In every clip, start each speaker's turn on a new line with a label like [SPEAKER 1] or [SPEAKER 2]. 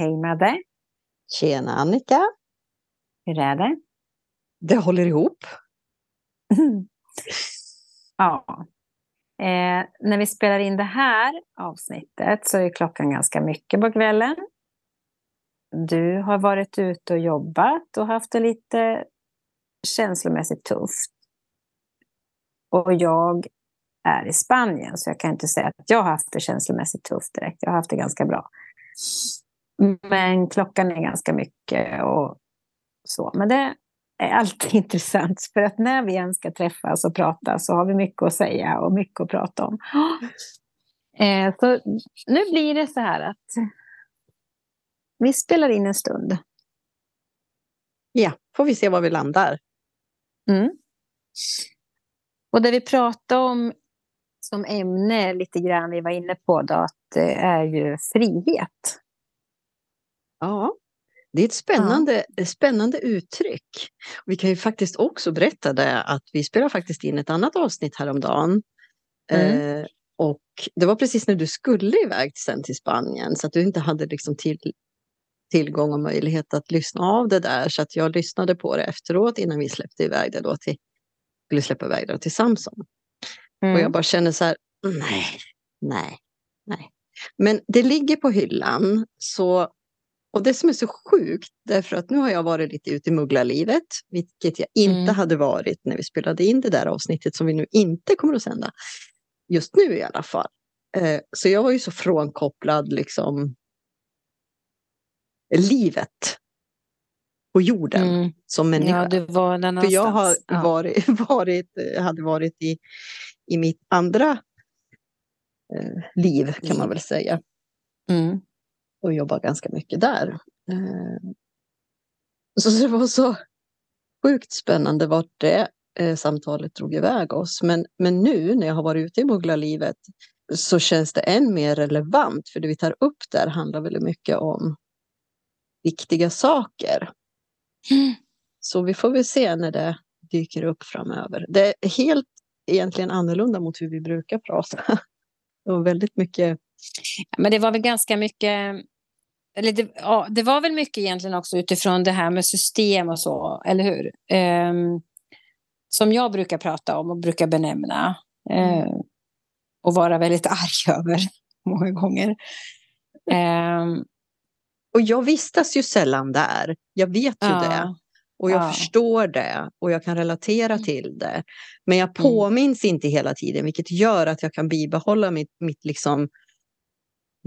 [SPEAKER 1] Hej Madde!
[SPEAKER 2] Tjena Annika!
[SPEAKER 1] Hur är det?
[SPEAKER 2] Det håller ihop.
[SPEAKER 1] ja. Eh, när vi spelar in det här avsnittet så är klockan ganska mycket på kvällen. Du har varit ute och jobbat och haft det lite känslomässigt tufft. Och jag är i Spanien så jag kan inte säga att jag har haft det känslomässigt tufft direkt. Jag har haft det ganska bra. Men klockan är ganska mycket och så. Men det är alltid intressant för att när vi än ska träffas och prata så har vi mycket att säga och mycket att prata om. Eh, så nu blir det så här att vi spelar in en stund.
[SPEAKER 2] Ja, får vi se var vi landar.
[SPEAKER 1] Mm. Och det vi pratar om som ämne lite grann, vi var inne på då, att det är ju frihet.
[SPEAKER 2] Ja, det är ett spännande, ja. spännande uttryck. Vi kan ju faktiskt också berätta det att vi spelar faktiskt in ett annat avsnitt häromdagen. Mm. Eh, och det var precis när du skulle iväg sen till Spanien så att du inte hade liksom till, tillgång och möjlighet att lyssna av det där. Så att jag lyssnade på det efteråt innan vi släppte iväg det då till, skulle släppa iväg det till Samson. Mm. Och jag bara känner så här, nej, nej, nej. Men det ligger på hyllan så och det som är så sjukt, därför att nu har jag varit lite ute i mugglarlivet, vilket jag inte mm. hade varit när vi spelade in det där avsnittet som vi nu inte kommer att sända. Just nu i alla fall. Eh, så jag var ju så frånkopplad liksom livet på jorden mm. som människa.
[SPEAKER 1] Ja, du var där
[SPEAKER 2] För jag har ja. varit, varit, hade varit i, i mitt andra eh, liv kan man väl säga. Mm och jobbar ganska mycket där. Eh, så det var så sjukt spännande vart det eh, samtalet drog iväg oss. Men, men nu när jag har varit ute i mugglarlivet så känns det än mer relevant för det vi tar upp där handlar väldigt mycket om viktiga saker. Mm. Så vi får väl se när det dyker upp framöver. Det är helt egentligen annorlunda mot hur vi brukar prata. Och väldigt mycket
[SPEAKER 1] men det var väl ganska mycket eller det, ja, det var väl mycket egentligen också utifrån det här med system och så, eller hur? Um, som jag brukar prata om och brukar benämna. Um, och vara väldigt arg över många gånger. Um,
[SPEAKER 2] och jag vistas ju sällan där. Jag vet ju ja, det. Och jag ja. förstår det och jag kan relatera mm. till det. Men jag mm. påminns mm. inte hela tiden vilket gör att jag kan bibehålla mitt, mitt liksom,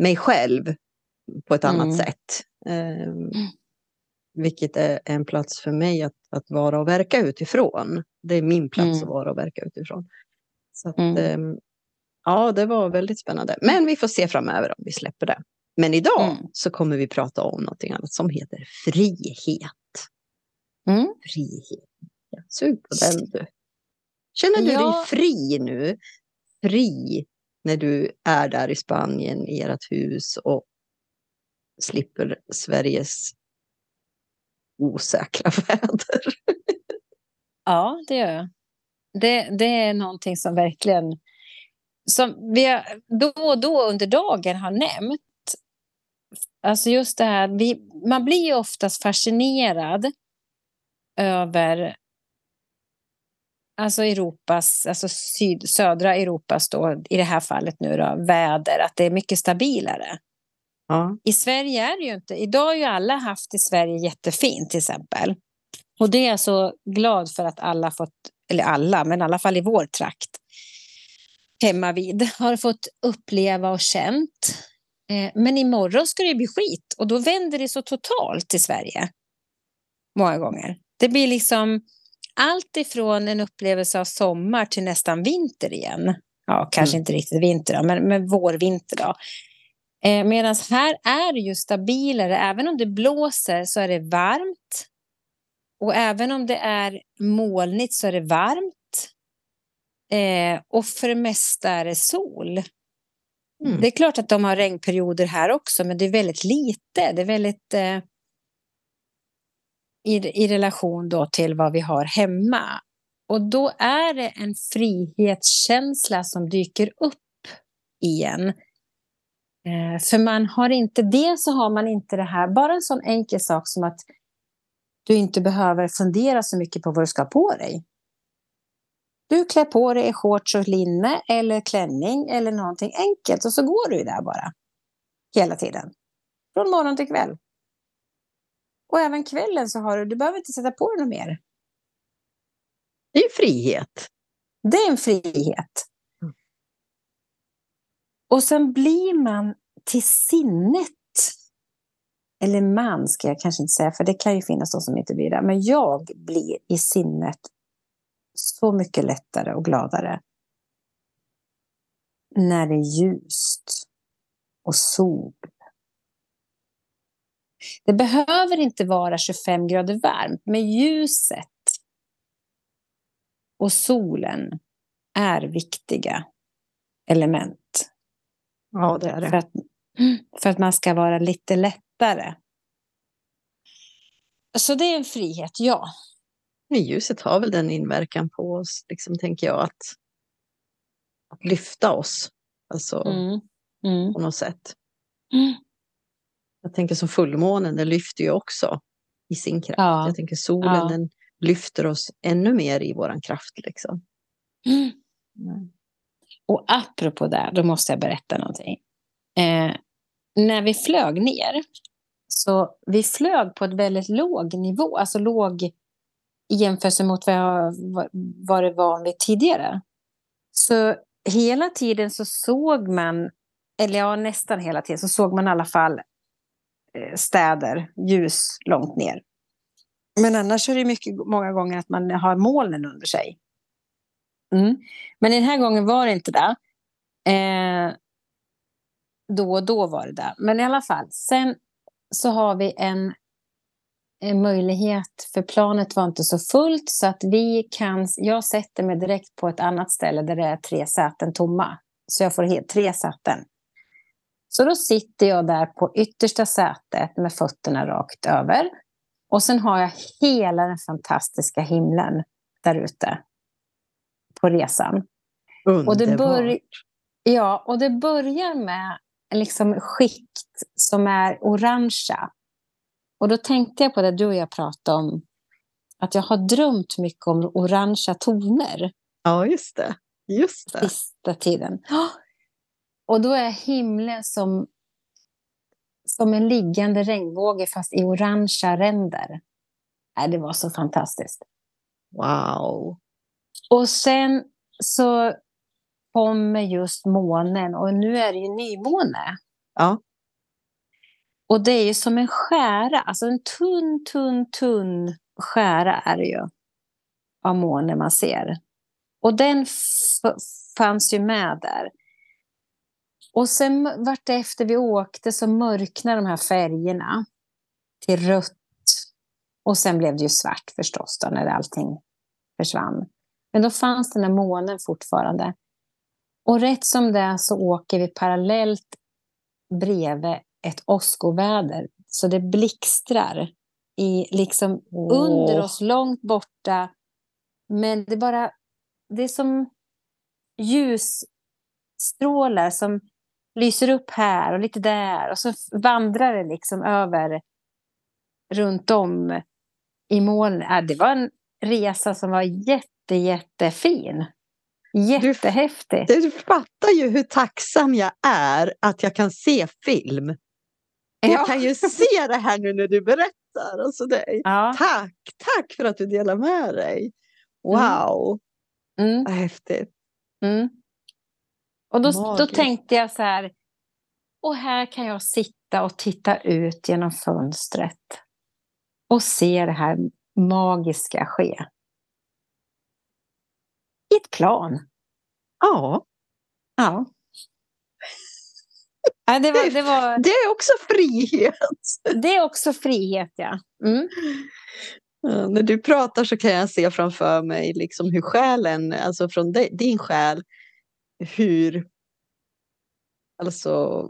[SPEAKER 2] mig själv på ett annat mm. sätt. Um, vilket är en plats för mig att, att vara och verka utifrån. Det är min plats mm. att vara och verka utifrån. Så att, um, ja, det var väldigt spännande. Men vi får se framöver om vi släpper det. Men idag mm. så kommer vi prata om något annat som heter frihet. Mm. Frihet. Sug på den du. Känner du ja. dig fri nu? Fri när du är där i Spanien i ert hus och slipper Sveriges osäkra väder.
[SPEAKER 1] Ja, det gör jag. Det, det är någonting som verkligen som vi då och då under dagen har nämnt. Alltså just det här, vi, man blir ju oftast fascinerad över alltså Europas, alltså syd, södra Europas då, i det här fallet nu då, väder, att det är mycket stabilare. Ja. I Sverige är det ju inte. Idag har ju alla haft i Sverige jättefint till exempel. Och det är jag så glad för att alla fått, eller alla, men i alla fall i vår trakt hemma vid har fått uppleva och känt. Eh, men imorgon ska det bli skit och då vänder det så totalt i Sverige. Många gånger. Det blir liksom allt ifrån en upplevelse av sommar till nästan vinter igen. Ja, kanske mm. inte riktigt vinter, men, men vår-vinter. Då. Eh, Medan här är det ju stabilare. Även om det blåser så är det varmt. Och även om det är molnigt så är det varmt. Eh, och för det mesta är det sol. Mm. Det är klart att de har regnperioder här också, men det är väldigt lite. Det är väldigt eh, i, i relation då till vad vi har hemma. Och då är det en frihetskänsla som dyker upp igen Eh, för man har inte det så har man inte det här, bara en sån enkel sak som att du inte behöver fundera så mycket på vad du ska ha på dig. Du klär på dig shorts och linne eller klänning eller någonting enkelt och så går du där bara. Hela tiden. Från morgon till kväll. Och även kvällen så har du, du behöver inte sätta på dig något mer.
[SPEAKER 2] Det är frihet.
[SPEAKER 1] Det är en frihet. Mm. Och sen blir man till sinnet eller man ska jag kanske inte säga, för det kan ju finnas de som inte blir det. Men jag blir i sinnet så mycket lättare och gladare när det är ljust och sol. Det behöver inte vara 25 grader varmt, men ljuset och solen är viktiga element.
[SPEAKER 2] Ja, det är det.
[SPEAKER 1] För att, för att man ska vara lite lättare. Så det är en frihet, ja.
[SPEAKER 2] Men ljuset har väl den inverkan på oss, liksom, tänker jag, att, att lyfta oss. Alltså mm. Mm. på något sätt. Mm. Jag tänker som fullmånen, den lyfter ju också i sin kraft. Ja. Jag tänker solen, ja. den lyfter oss ännu mer i våran kraft. Liksom.
[SPEAKER 1] Mm. Och apropå det, då måste jag berätta någonting. Eh, när vi flög ner, så vi flög på ett väldigt låg nivå, alltså låg i jämförelse mot vad jag varit van vid tidigare. Så hela tiden så såg man, eller ja nästan hela tiden, så såg man i alla fall Eh, städer, ljus långt ner. Men annars är det mycket, många gånger att man har molnen under sig. Mm. Men den här gången var det inte det. Eh, då och då var det det. Men i alla fall, sen så har vi en, en möjlighet, för planet var inte så fullt, så att vi kan... Jag sätter mig direkt på ett annat ställe där det är tre säten tomma. Så jag får helt, tre säten. Så då sitter jag där på yttersta sätet med fötterna rakt över. Och sen har jag hela den fantastiska himlen där ute på resan.
[SPEAKER 2] Underbart. Och det, bör,
[SPEAKER 1] ja, och det börjar med liksom skikt som är orangea. Och då tänkte jag på det du och jag pratade om, att jag har drömt mycket om orangea toner.
[SPEAKER 2] Ja, just det. Just det.
[SPEAKER 1] Sista tiden. Och då är himlen som, som en liggande regnbåge fast i orangea ränder. Nej, det var så fantastiskt.
[SPEAKER 2] Wow.
[SPEAKER 1] Och sen så kommer just månen och nu är det ju nymåne.
[SPEAKER 2] Ja.
[SPEAKER 1] Och det är ju som en skära, alltså en tunn, tunn, tunn skära är det ju av månen man ser. Och den fanns ju med där. Och sen vart efter vi åkte så mörknade de här färgerna till rött. Och sen blev det ju svart förstås då när allting försvann. Men då fanns den här månen fortfarande. Och rätt som det är så åker vi parallellt bredvid ett åskoväder. Så det blixtrar i, liksom oh. under oss, långt borta. Men det är bara, det är som ljusstrålar som lyser upp här och lite där. Och så vandrar det liksom över runt om i moln. det var en resa som var jätte, jättefin. Jättehäftigt.
[SPEAKER 2] Du, du fattar ju hur tacksam jag är att jag kan se film. Jag kan ju se det här nu när du berättar. Alltså det, ja. Tack, tack för att du delar med dig. Wow, mm. mm. vad häftigt.
[SPEAKER 1] Mm. Och då, då tänkte jag så här, och här kan jag sitta och titta ut genom fönstret och se det här magiska ske i ett plan.
[SPEAKER 2] Ja.
[SPEAKER 1] Ja. ja det, var, det, var...
[SPEAKER 2] det är också frihet.
[SPEAKER 1] Det är också frihet, ja. Mm.
[SPEAKER 2] ja. När du pratar så kan jag se framför mig liksom hur själen, alltså från din själ, hur... Alltså,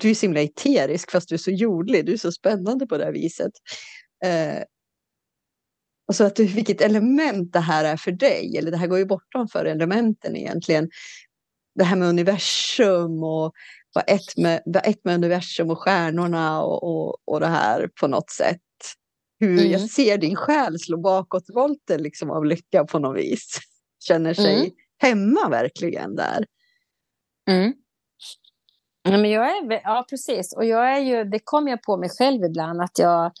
[SPEAKER 2] du är så himla eterisk fast du är så jordlig, du är så spännande på det här viset. Eh, och så att du, vilket element det här är för dig, eller det här går ju bortom för elementen egentligen. Det här med universum och vara ett med, var ett med universum och stjärnorna och, och, och det här på något sätt. Hur mm. jag ser din själ slå bakåtvolter liksom av lycka på något vis. Känner sig mm hemma verkligen där.
[SPEAKER 1] Mm. Ja, men jag är, ja, precis. Och jag är ju, det kommer jag på mig själv ibland, att jag,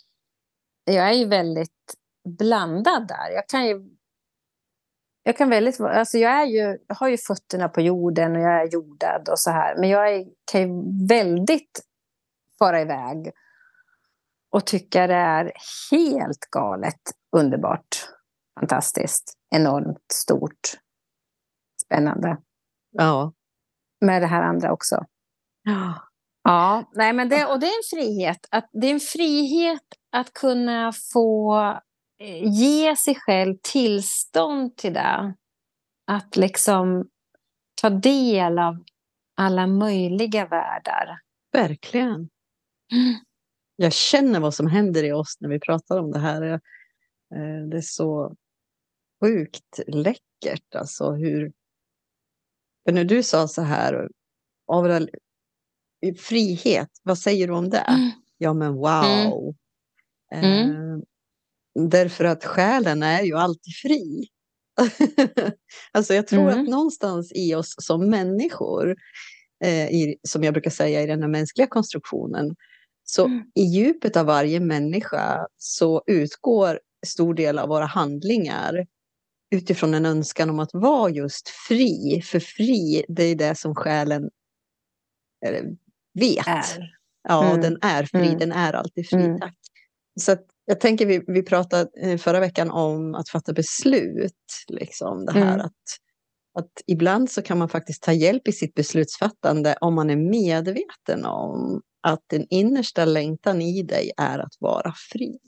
[SPEAKER 1] jag är ju väldigt blandad där. Jag kan ju... Jag, kan väldigt, alltså jag, är ju, har ju fötterna på jorden och jag är jordad och så här. Men jag är, kan ju väldigt fara iväg och tycka det är helt galet underbart, fantastiskt, enormt stort, spännande.
[SPEAKER 2] Ja.
[SPEAKER 1] Med det här andra också. Ja. Ja, nej, men det, och det är en frihet. Att, det är en frihet att kunna få eh, ge sig själv tillstånd till det. Att liksom ta del av alla möjliga världar.
[SPEAKER 2] Verkligen. Mm. Jag känner vad som händer i oss när vi pratar om det här. Eh, det är så sjukt läckert. Alltså hur... För när du sa så här, frihet, vad säger du om det? Mm. Ja men wow! Mm. Eh, därför att själen är ju alltid fri. alltså jag tror mm. att någonstans i oss som människor, eh, i, som jag brukar säga i den här mänskliga konstruktionen, så mm. i djupet av varje människa så utgår stor del av våra handlingar utifrån en önskan om att vara just fri. För fri, det är det som själen vet. Är. Ja, mm. den är fri, mm. den är alltid fri. Mm. Tack. Så jag tänker, vi, vi pratade eh, förra veckan om att fatta beslut. Liksom, det här mm. att, att ibland så kan man faktiskt ta hjälp i sitt beslutsfattande om man är medveten om att den innersta längtan i dig är att vara fri.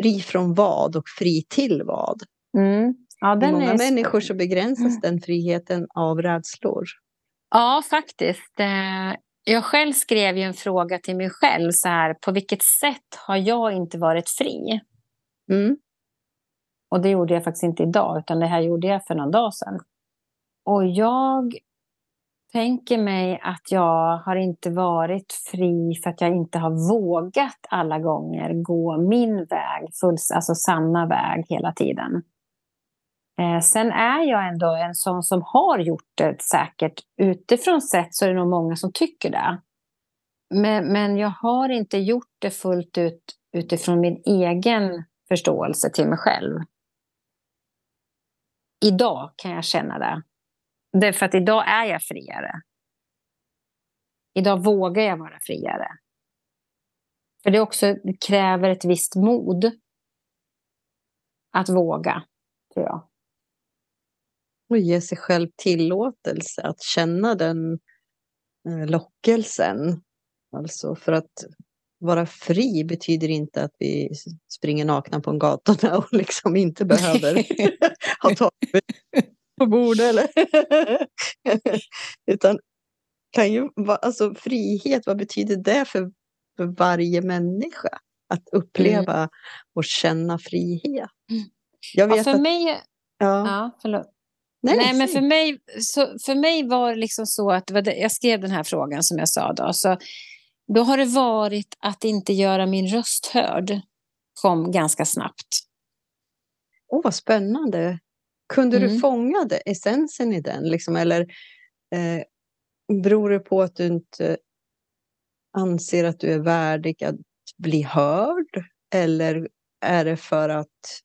[SPEAKER 2] Fri från vad och fri till vad? Mm. Ja, I många är... människor så begränsas mm. den friheten av rädslor.
[SPEAKER 1] Ja, faktiskt. Eh, jag själv skrev ju en fråga till mig själv. så här, På vilket sätt har jag inte varit fri? Mm. Och det gjorde jag faktiskt inte idag, utan det här gjorde jag för någon dag sedan. Och jag tänker mig att jag har inte varit fri för att jag inte har vågat alla gånger gå min väg, full, alltså sanna väg hela tiden. Eh, sen är jag ändå en sån som har gjort det säkert. Utifrån sett så är det nog många som tycker det. Men, men jag har inte gjort det fullt ut utifrån min egen förståelse till mig själv. Idag kan jag känna det. Därför att idag är jag friare. Idag vågar jag vara friare. För det också det kräver ett visst mod att våga, tror jag.
[SPEAKER 2] Och ge sig själv tillåtelse att känna den eh, lockelsen. Alltså för att vara fri betyder inte att vi springer nakna på en gatorna och liksom inte behöver ha tagit på bordet. Eller Utan kan ju vara, alltså frihet, vad betyder det för, för varje människa? Att uppleva mm. och känna frihet.
[SPEAKER 1] Mm. Jag vet ja, för att, mig... Ja. Ja, förlåt. Nej, Nej men för mig, så, för mig var det liksom så att det, jag skrev den här frågan som jag sa då. Så, då har det varit att inte göra min röst hörd. Kom ganska snabbt.
[SPEAKER 2] Åh, oh, vad spännande. Kunde mm. du fånga det, essensen i den? Liksom, eller eh, beror det på att du inte anser att du är värdig att bli hörd? Eller är det för att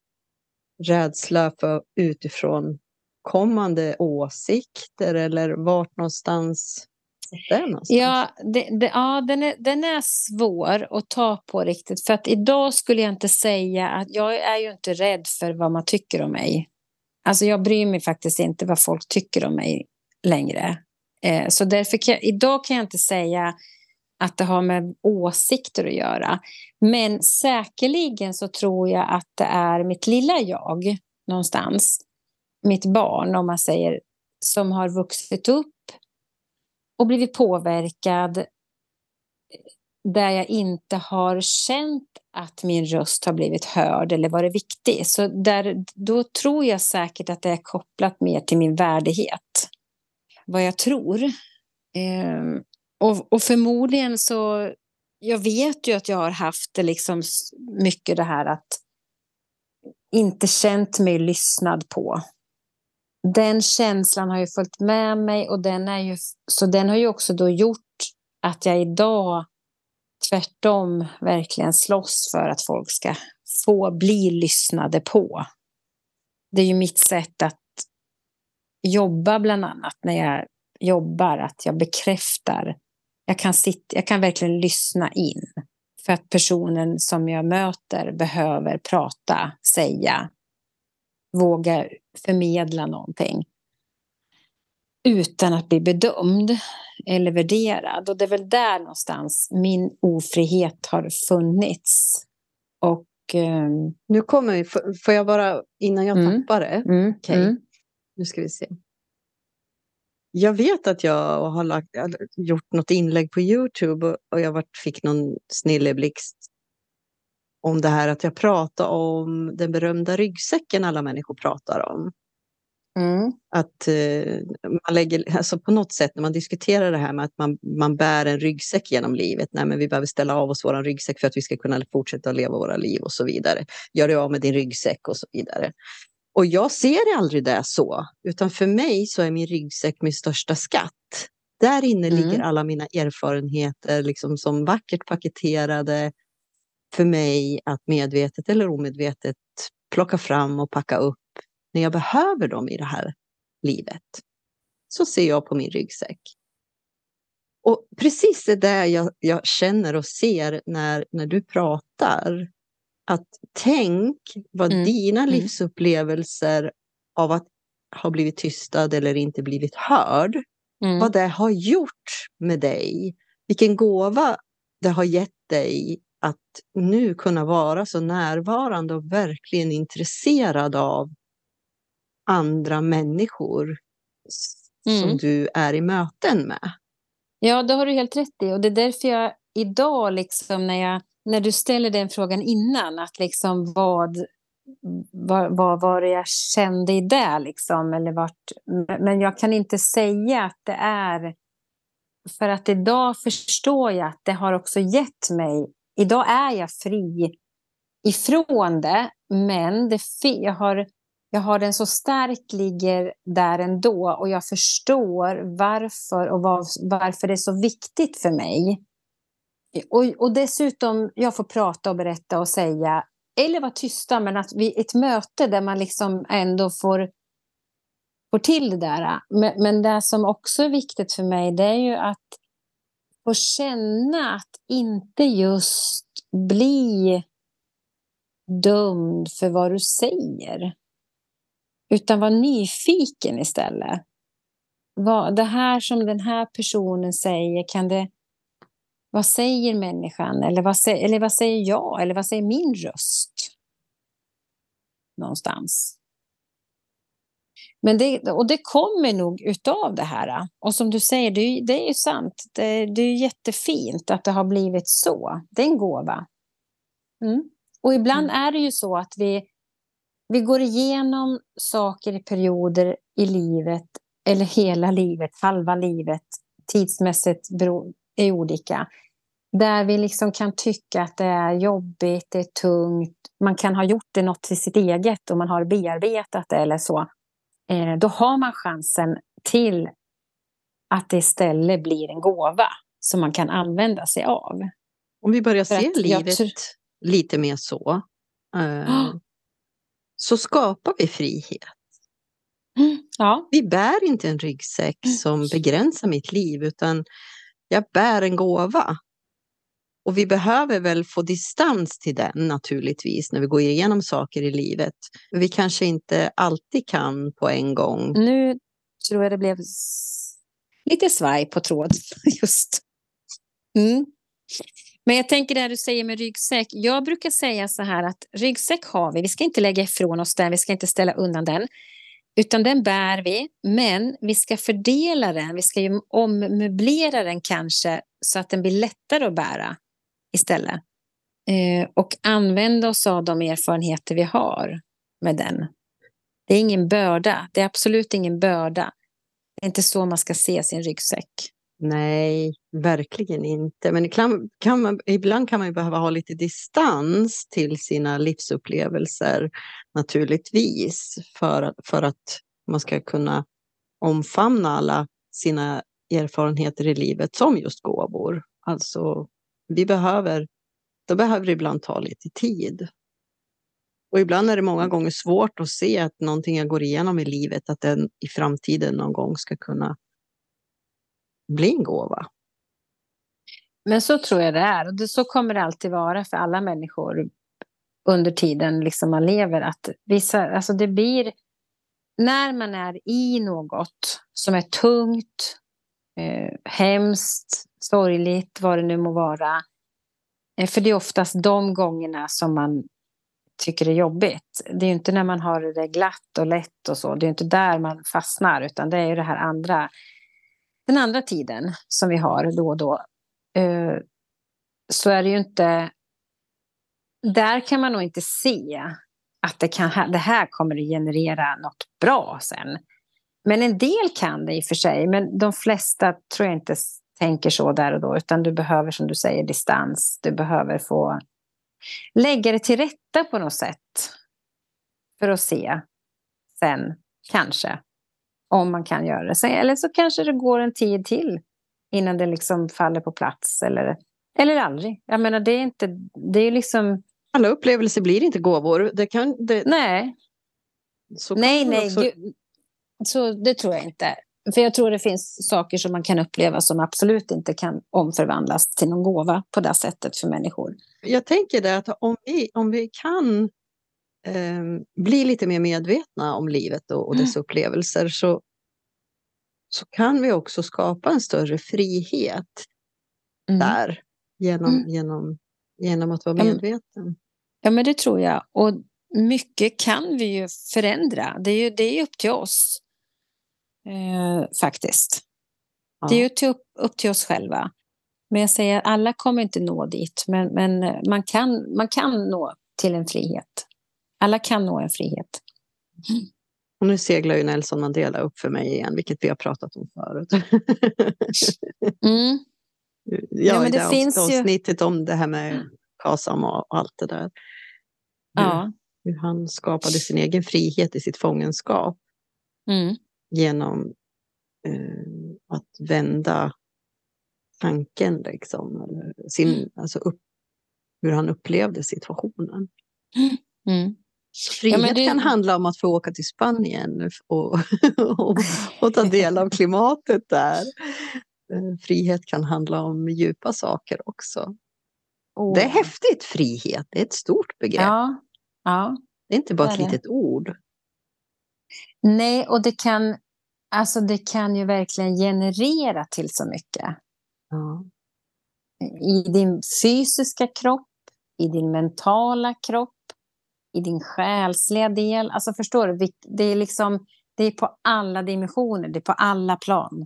[SPEAKER 2] rädsla för utifrån kommande åsikter eller vart någonstans någonstans?
[SPEAKER 1] Ja, det, det, ja den, är, den är svår att ta på riktigt. För att idag skulle jag inte säga att jag är ju inte rädd för vad man tycker om mig. Alltså jag bryr mig faktiskt inte vad folk tycker om mig längre. Eh, så därför kan jag, idag kan jag inte säga att det har med åsikter att göra. Men säkerligen så tror jag att det är mitt lilla jag någonstans mitt barn, om man säger, som har vuxit upp och blivit påverkad där jag inte har känt att min röst har blivit hörd eller varit viktig. Så där, då tror jag säkert att det är kopplat mer till min värdighet. Vad jag tror. Ehm, och, och förmodligen så, jag vet ju att jag har haft det liksom mycket det här att inte känt mig lyssnad på. Den känslan har ju följt med mig och den är ju, så den har ju också då gjort att jag idag tvärtom verkligen slåss för att folk ska få bli lyssnade på. Det är ju mitt sätt att jobba bland annat när jag jobbar, att jag bekräftar. Jag kan, sitta, jag kan verkligen lyssna in för att personen som jag möter behöver prata, säga, våga förmedla någonting utan att bli bedömd eller värderad. Och det är väl där någonstans min ofrihet har funnits. Och, um...
[SPEAKER 2] Nu kommer vi, får jag bara, innan jag mm. tappar det, mm. Okay. Mm. nu ska vi se. Jag vet att jag har lagt, gjort något inlägg på Youtube och jag fick någon snilleblixt om det här att jag pratar om den berömda ryggsäcken alla människor pratar om. Mm. Att eh, man lägger, alltså på något sätt när man diskuterar det här med att man, man bär en ryggsäck genom livet. Nej, men vi behöver ställa av oss vår ryggsäck för att vi ska kunna fortsätta leva våra liv och så vidare. Gör dig av med din ryggsäck och så vidare. Och jag ser aldrig det så, utan för mig så är min ryggsäck min största skatt. Där inne mm. ligger alla mina erfarenheter liksom som vackert paketerade för mig att medvetet eller omedvetet plocka fram och packa upp när jag behöver dem i det här livet. Så ser jag på min ryggsäck. Och precis det där jag, jag känner och ser när, när du pratar. Att tänk vad mm. dina mm. livsupplevelser av att ha blivit tystad eller inte blivit hörd, mm. vad det har gjort med dig. Vilken gåva det har gett dig att nu kunna vara så närvarande och verkligen intresserad av andra människor mm. som du är i möten med.
[SPEAKER 1] Ja, det har du helt rätt i. Och det är därför jag idag, liksom, när, jag, när du ställer den frågan innan, att liksom vad, vad, vad var det jag kände i det? Liksom, eller vart, men jag kan inte säga att det är... För att idag förstår jag att det har också gett mig... Idag är jag fri ifrån det, men det, jag har jag har den så starkt ligger där ändå och jag förstår varför och var, varför det är så viktigt för mig. Och, och dessutom, jag får prata och berätta och säga, eller vara tysta, men att vid ett möte där man liksom ändå får, får till det där. Men, men det som också är viktigt för mig, det är ju att få känna att inte just bli dömd för vad du säger. Utan var nyfiken istället. Vad, det här som den här personen säger, kan det... Vad säger människan? Eller vad, eller vad säger jag? Eller vad säger min röst? Någonstans. Men det, och det kommer nog utav det här. Och som du säger, det, det är ju sant. Det, det, är jättefint att det har blivit så. Det är en gåva. Mm. Och ibland mm. är det ju så att vi vi går igenom saker i perioder i livet, eller hela livet, halva livet, tidsmässigt är olika. Där vi liksom kan tycka att det är jobbigt, det är tungt, man kan ha gjort det något till sitt eget och man har bearbetat det eller så. Eh, då har man chansen till att det istället blir en gåva som man kan använda sig av.
[SPEAKER 2] Om vi börjar se livet lite mer så. Eh, så skapar vi frihet.
[SPEAKER 1] Mm, ja.
[SPEAKER 2] Vi bär inte en ryggsäck mm. som begränsar mitt liv utan jag bär en gåva. Och vi behöver väl få distans till den naturligtvis när vi går igenom saker i livet. Vi kanske inte alltid kan på en gång.
[SPEAKER 1] Nu tror jag det blev lite svaj på tråd just. Mm. Men jag tänker det du säger med ryggsäck. Jag brukar säga så här att ryggsäck har vi. Vi ska inte lägga ifrån oss den. Vi ska inte ställa undan den. Utan den bär vi. Men vi ska fördela den. Vi ska ju ommöblera den kanske så att den blir lättare att bära istället. Eh, och använda oss av de erfarenheter vi har med den. Det är ingen börda. Det är absolut ingen börda. Det är inte så man ska se sin ryggsäck.
[SPEAKER 2] Nej, verkligen inte. Men kan, kan man, ibland kan man ju behöva ha lite distans till sina livsupplevelser naturligtvis för, för att man ska kunna omfamna alla sina erfarenheter i livet som just gåvor. Alltså, vi behöver, då behöver det ibland ta lite tid. Och ibland är det många gånger svårt att se att någonting jag går igenom i livet, att den i framtiden någon gång ska kunna bli en gåva.
[SPEAKER 1] Men så tror jag det är. Och det, så kommer det alltid vara för alla människor under tiden liksom man lever. Att vissa, alltså det blir, när man är i något som är tungt, eh, hemskt, sorgligt, vad det nu må vara. Eh, för det är oftast de gångerna som man tycker det är jobbigt. Det är ju inte när man har det glatt och lätt och så. Det är inte där man fastnar, utan det är ju det här andra den andra tiden som vi har då och då eh, så är det ju inte... Där kan man nog inte se att det, kan, det här kommer att generera något bra sen. Men en del kan det i och för sig, men de flesta tror jag inte tänker så där och då, utan du behöver som du säger distans. Du behöver få lägga det till rätta på något sätt för att se sen, kanske, om man kan göra det. Eller så kanske det går en tid till innan det liksom faller på plats. Eller, eller aldrig. Jag menar, det är inte... Det är liksom...
[SPEAKER 2] Alla upplevelser blir inte gåvor. Det kan, det...
[SPEAKER 1] Nej. nej, nej. Också... Gud, så det tror jag inte. För jag tror det finns saker som man kan uppleva som absolut inte kan omförvandlas till någon gåva på det sättet för människor.
[SPEAKER 2] Jag tänker det att om vi, om vi kan eh, bli lite mer medvetna om livet och, och dess mm. upplevelser så, så kan vi också skapa en större frihet mm. där genom, mm. genom, genom att vara medveten.
[SPEAKER 1] Ja, men det tror jag. Och mycket kan vi ju förändra. Det är ju, det är upp till oss, eh, faktiskt. Ja. Det är ju till, upp, upp till oss själva. Men jag säger att alla kommer inte nå dit, men, men man, kan, man kan nå till en frihet. Alla kan nå en frihet.
[SPEAKER 2] Och nu seglar ju Nelson Mandela upp för mig igen, vilket vi har pratat om förut. mm. Ja, ja, men det, det finns avsnittet ju... om det här med Kasam och allt det där. Hur, ja. hur han skapade sin egen frihet i sitt fångenskap. Mm. Genom eh, att vända tanken, liksom. Eller sin, mm. alltså upp, hur han upplevde situationen. Mm. Frihet ja, det... kan handla om att få åka till Spanien och, och, och, ta del av klimatet där. Eh, frihet kan handla om djupa saker också. Oh. Det är häftigt, frihet. Det är ett stort begrepp.
[SPEAKER 1] Ja. Ja.
[SPEAKER 2] Det är inte bara ett litet ord.
[SPEAKER 1] Nej, och det kan, alltså det kan ju verkligen generera till så mycket. Ja. I din fysiska kropp, i din mentala kropp, i din själsliga del. Alltså förstår du? Det är, liksom, det är på alla dimensioner, det är på alla plan.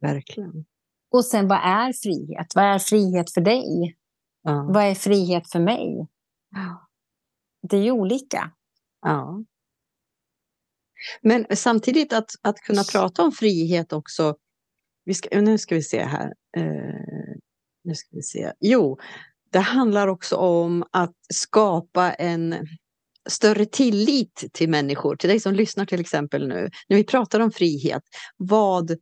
[SPEAKER 2] Verkligen.
[SPEAKER 1] Och sen vad är frihet? Vad är frihet för dig? Ja. Vad är frihet för mig? Det är ju olika.
[SPEAKER 2] Ja. Men samtidigt att, att kunna prata om frihet också. Vi ska, nu ska vi se här. Eh, nu ska vi se. Jo, det handlar också om att skapa en större tillit till människor, till dig som lyssnar till exempel nu. När vi pratar om frihet, vad,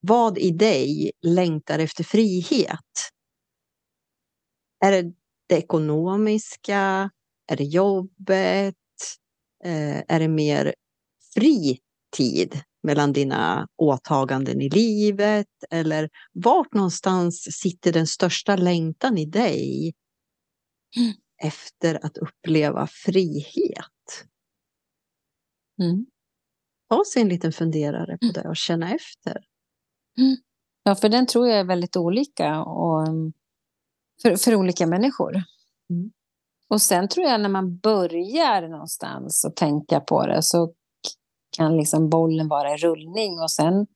[SPEAKER 2] vad i dig längtar efter frihet? Är det det ekonomiska? Är det jobbet? Eh, är det mer fri tid mellan dina åtaganden i livet? Eller vart någonstans sitter den största längtan i dig mm. efter att uppleva frihet? Mm. Ta sig en liten funderare på mm. det och känna efter.
[SPEAKER 1] Mm. Ja, för den tror jag är väldigt olika och, mm, för, för olika människor. Mm. Och sen tror jag när man börjar någonstans och tänka på det så kan liksom bollen vara i rullning och sen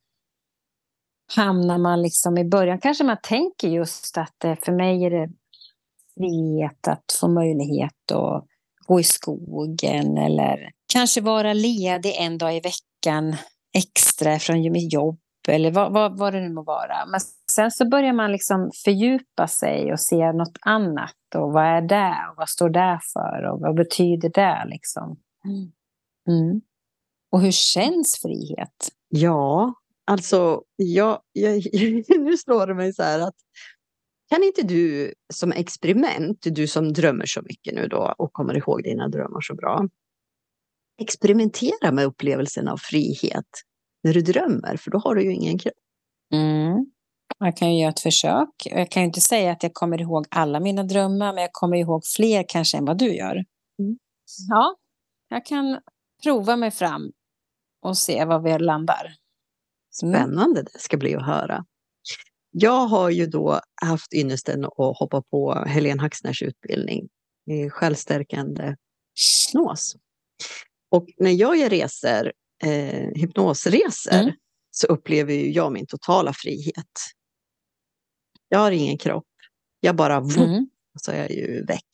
[SPEAKER 1] hamnar man liksom i början kanske man tänker just att för mig är det frihet att få möjlighet att gå i skogen eller kanske vara ledig en dag i veckan extra från mitt jobb eller vad, vad, vad det nu må vara. Men sen så börjar man liksom fördjupa sig och se något annat. Och vad är det? Och vad står det för? Och vad betyder det? Liksom? Mm. Och hur känns frihet?
[SPEAKER 2] Ja, alltså jag, jag, nu slår det mig så här att kan inte du som experiment, du som drömmer så mycket nu då och kommer ihåg dina drömmar så bra, experimentera med upplevelsen av frihet när du drömmer, för då har du ju ingen kropp.
[SPEAKER 1] Mm. Jag kan ju göra ett försök. Jag kan ju inte säga att jag kommer ihåg alla mina drömmar, men jag kommer ihåg fler kanske än vad du gör. Mm. Ja, jag kan prova mig fram och se var vi landar.
[SPEAKER 2] Mm. Spännande det ska bli att höra. Jag har ju då haft ynnesten att hoppa på Helene Hacksners utbildning i självstärkande hypnos. Och när jag gör resor, eh, hypnosresor, mm. så upplever jag min totala frihet. Jag har ingen kropp, jag bara mm. så är jag ju väck.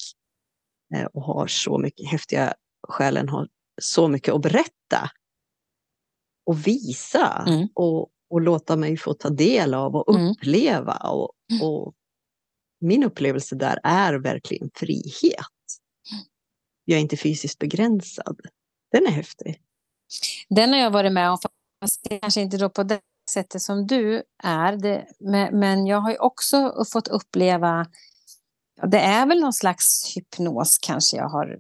[SPEAKER 2] Eh, och har så mycket häftiga, själen har så mycket att berätta. Och visa mm. och, och låta mig få ta del av och mm. uppleva. Och, mm. och min upplevelse där är verkligen frihet. Jag är inte fysiskt begränsad. Den är häftig.
[SPEAKER 1] Den har jag varit med om, fast kanske inte då på det sättet som du är. Det, men jag har ju också fått uppleva, det är väl någon slags hypnos kanske jag har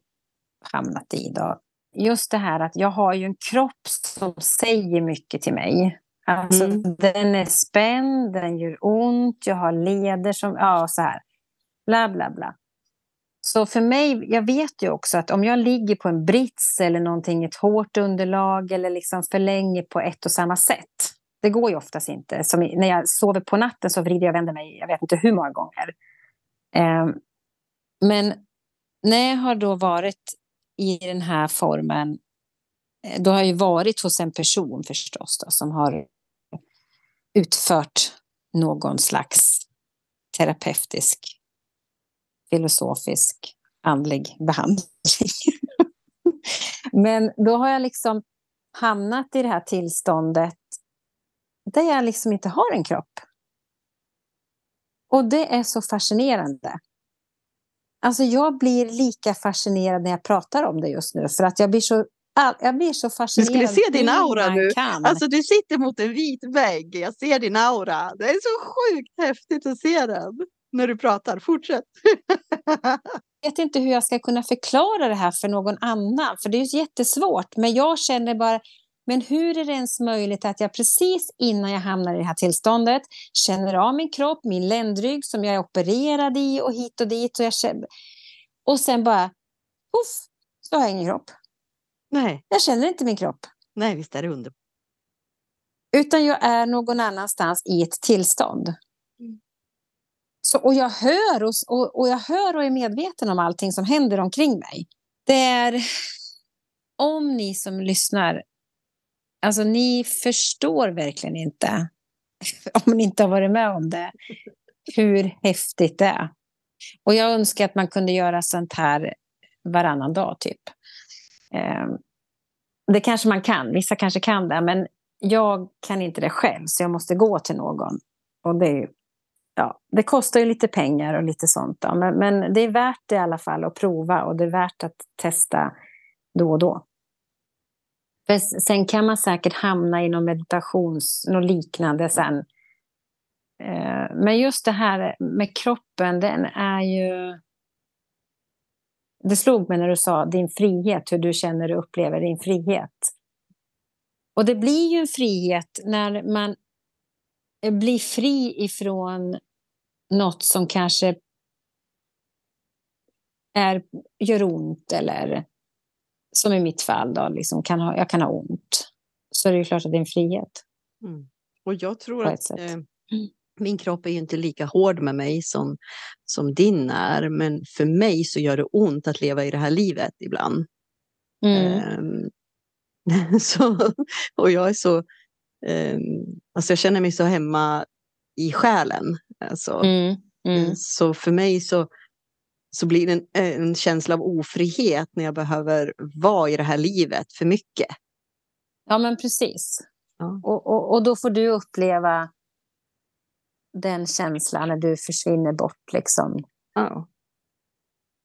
[SPEAKER 1] hamnat i då. Just det här att jag har ju en kropp som säger mycket till mig. Alltså, mm. Den är spänd, den gör ont, jag har leder som... Ja, så här. Bla, bla, bla. Så för mig, jag vet ju också att om jag ligger på en brits eller någonting, ett hårt underlag eller liksom för länge på ett och samma sätt. Det går ju oftast inte. Som när jag sover på natten så vrider jag och vänder mig, jag vet inte hur många gånger. Eh, men när jag har då varit i den här formen, eh, då har jag varit hos en person förstås då, som har utfört någon slags terapeutisk, filosofisk, andlig behandling. Men då har jag liksom hamnat i det här tillståndet där jag liksom inte har en kropp. Och det är så fascinerande. Alltså jag blir lika fascinerad när jag pratar om det just nu för att jag blir så jag blir så fascinerad.
[SPEAKER 2] Du skulle se din aura nu. Kan. Alltså du sitter mot en vit vägg. Jag ser din aura. Det är så sjukt häftigt att se den när du pratar. Fortsätt.
[SPEAKER 1] jag vet inte hur jag ska kunna förklara det här för någon annan. För det är jättesvårt. Men jag känner bara, men hur är det ens möjligt att jag precis innan jag hamnar i det här tillståndet känner av min kropp, min ländrygg som jag är opererad i och hit och dit. Och, jag känner, och sen bara, poff, så har jag ingen kropp.
[SPEAKER 2] Nej.
[SPEAKER 1] Jag känner inte min kropp.
[SPEAKER 2] Nej, visst är det under.
[SPEAKER 1] Utan jag är någon annanstans i ett tillstånd. Mm. Så, och, jag hör och, och, och jag hör och är medveten om allting som händer omkring mig. Det är... Om ni som lyssnar, alltså ni förstår verkligen inte, om ni inte har varit med om det, hur häftigt det är. Och jag önskar att man kunde göra sånt här varannan dag typ. Eh, det kanske man kan, vissa kanske kan det, men jag kan inte det själv så jag måste gå till någon. Och det, ja, det kostar ju lite pengar och lite sånt. Då. Men, men det är värt det i alla fall att prova och det är värt att testa då och då. För sen kan man säkert hamna i någon meditations, något liknande sen. Eh, men just det här med kroppen, den är ju det slog mig när du sa din frihet, hur du känner och upplever din frihet. Och det blir ju en frihet när man blir fri ifrån något som kanske är, gör ont eller som i mitt fall, då, liksom kan ha, jag kan ha ont. Så är det klart att det är en frihet.
[SPEAKER 2] Mm. Och jag tror att eh, min kropp är ju inte lika hård med mig som, som din är, men för mig så gör det ont att leva i det här livet ibland. Mm. Um, så, och jag är så, um, alltså jag känner mig så hemma i själen. Alltså. Mm. Mm. Så för mig så, så blir det en, en känsla av ofrihet när jag behöver vara i det här livet för mycket.
[SPEAKER 1] Ja men precis. Ja. Och, och, och då får du uppleva den känslan när du försvinner bort liksom. Ja.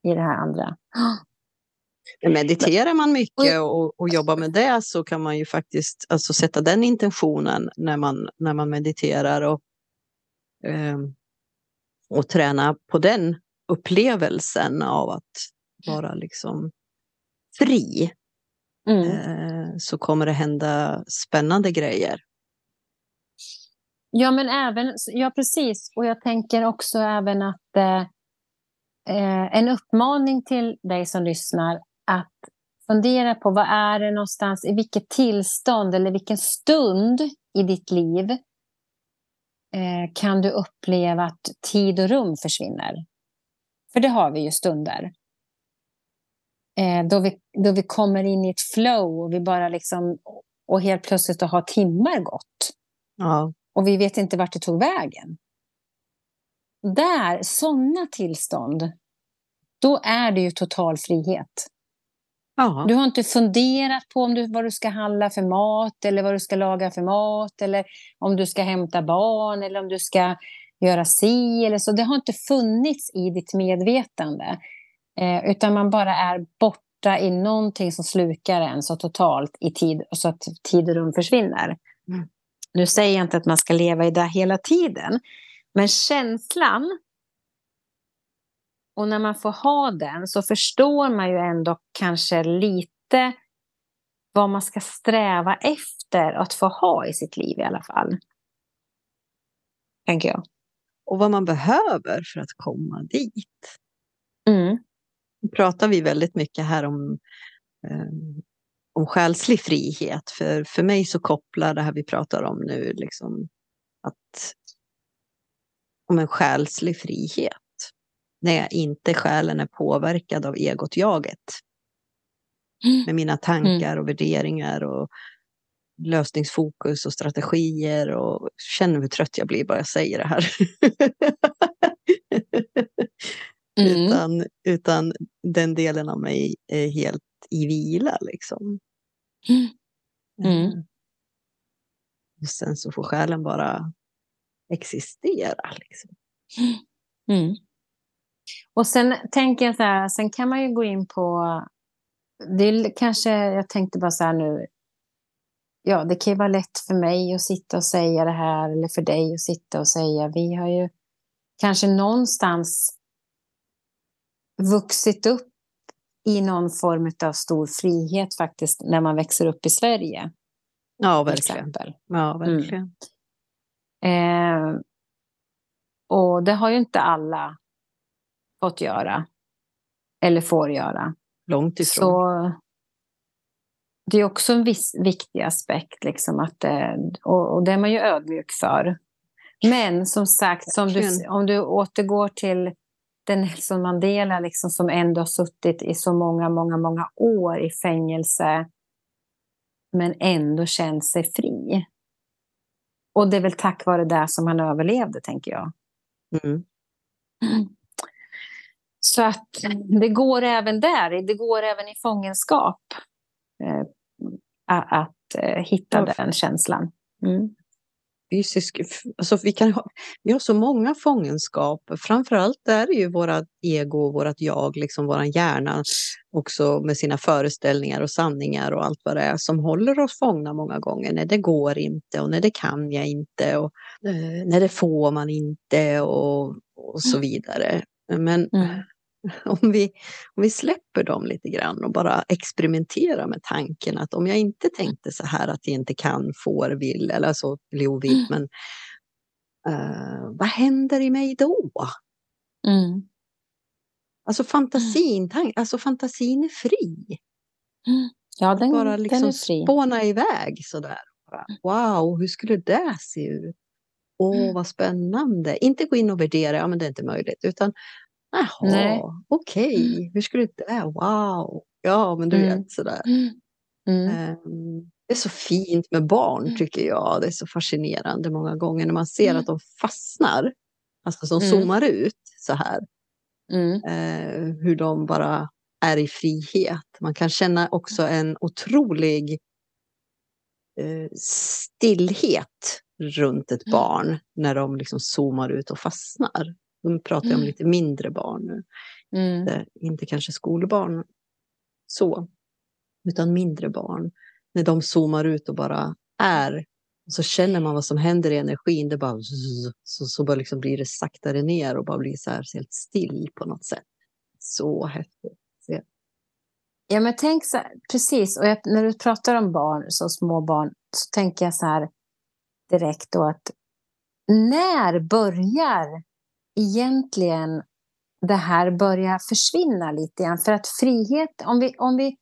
[SPEAKER 1] I det här andra.
[SPEAKER 2] Mediterar man mycket och, och jobbar med det så kan man ju faktiskt alltså, sätta den intentionen när man, när man mediterar och, eh, och träna på den upplevelsen av att vara liksom fri. Mm. Eh, så kommer det hända spännande grejer.
[SPEAKER 1] Ja, men även, ja precis. Och jag tänker också även att eh, eh, en uppmaning till dig som lyssnar att fundera på vad är det någonstans, i vilket tillstånd eller vilken stund i ditt liv eh, kan du uppleva att tid och rum försvinner? För det har vi ju stunder. Eh, då, vi, då vi kommer in i ett flow och vi bara liksom och helt plötsligt har timmar gått. Ja. Och vi vet inte vart det tog vägen. Där, sådana tillstånd, då är det ju total frihet. Aha. Du har inte funderat på om du, vad du ska handla för mat eller vad du ska laga för mat eller om du ska hämta barn eller om du ska göra si eller så. Det har inte funnits i ditt medvetande. Eh, utan man bara är borta i någonting som slukar en så totalt i tid så att tid och rum försvinner. Mm. Nu säger jag inte att man ska leva i det hela tiden. Men känslan och när man får ha den så förstår man ju ändå kanske lite vad man ska sträva efter att få ha i sitt liv i alla fall. Tänker jag.
[SPEAKER 2] Och vad man behöver för att komma dit. Mm. Nu pratar vi väldigt mycket här om, eh, om själslig frihet. För, för mig så kopplar det här vi pratar om nu liksom att om en själslig frihet när inte själen är påverkad av egot-jaget. Mm. Med mina tankar och värderingar och lösningsfokus och strategier och känner hur trött jag blir bara jag säger det här. mm. utan, utan den delen av mig är helt i vila liksom. Mm. mm. Och sen så får själen bara existera. Liksom.
[SPEAKER 1] Mm. Och sen tänker jag så här, sen kan man ju gå in på, det är kanske, jag tänkte bara så här nu, ja det kan ju vara lätt för mig att sitta och säga det här, eller för dig att sitta och säga, vi har ju kanske någonstans vuxit upp i någon form av stor frihet faktiskt när man växer upp i Sverige.
[SPEAKER 2] Ja, verkligen. Ja, verkligen.
[SPEAKER 1] Mm. Eh, och det har ju inte alla fått göra. Eller får göra.
[SPEAKER 2] Långt ifrån. Så
[SPEAKER 1] det är också en viss, viktig aspekt, liksom att, eh, och, och det är man ju ödmjuk för. Men som sagt, som du, om du återgår till den Nelson Mandela liksom, som ändå har suttit i så många, många, många år i fängelse men ändå känt sig fri. Och det är väl tack vare det som han överlevde, tänker jag. Mm. Så att det går även där, det går även i fångenskap eh, att, eh, hitta ja. den känslan. Mm.
[SPEAKER 2] Fysisk, alltså vi, kan ha, vi har så många fångenskap, framförallt är det ju våra ego, vårt jag, liksom vår hjärna också med sina föreställningar och sanningar och allt vad det är som håller oss fångna många gånger. Nej, det går inte och nej, det kan jag inte och eh, nej, det får man inte och, och så mm. vidare. Men mm. om vi, om vi släpper dem lite grann och bara experimenterar med tanken att om jag inte tänkte så här att jag inte kan, får, vill eller så, eller vill, mm. men uh, vad händer i mig då? Mm. Alltså fantasin, tank, alltså fantasin är fri.
[SPEAKER 1] Mm. Ja, den,
[SPEAKER 2] bara liksom
[SPEAKER 1] den är fri.
[SPEAKER 2] spåna iväg sådär. Mm. Wow, hur skulle det se ut? Åh, mm. vad spännande. Inte gå in och värdera, ja men det är inte möjligt. Utan Jaha, okej, okay. Mm. hur skulle det vara? Wow, ja men du mm. vet sådär. Mm. Um, det är så fint med barn mm. tycker jag. Det är så fascinerande många gånger när man ser mm. att de fastnar. Alltså som zoomar ut så här. Uh, hur de bara är i frihet. Man kan känna också en otrolig eh, stillhet runt ett barn när de liksom zoomar ut och fastnar. Nu pratar jag om mm. lite mindre barn nu. Mm. Inte, inte kanske skolbarn så, utan mindre barn. När de zoomar ut och bara är så känner man vad som händer i energin. Det bara så, så bara liksom blir det saktare ner och bara blir så här helt still på något sätt. Så häftigt. Så.
[SPEAKER 1] Ja, men tänk så här, precis. Och jag, när du pratar om barn, så små barn, så tänker jag så här direkt då att när börjar egentligen det här börja försvinna lite grann? För att frihet, om vi, om vi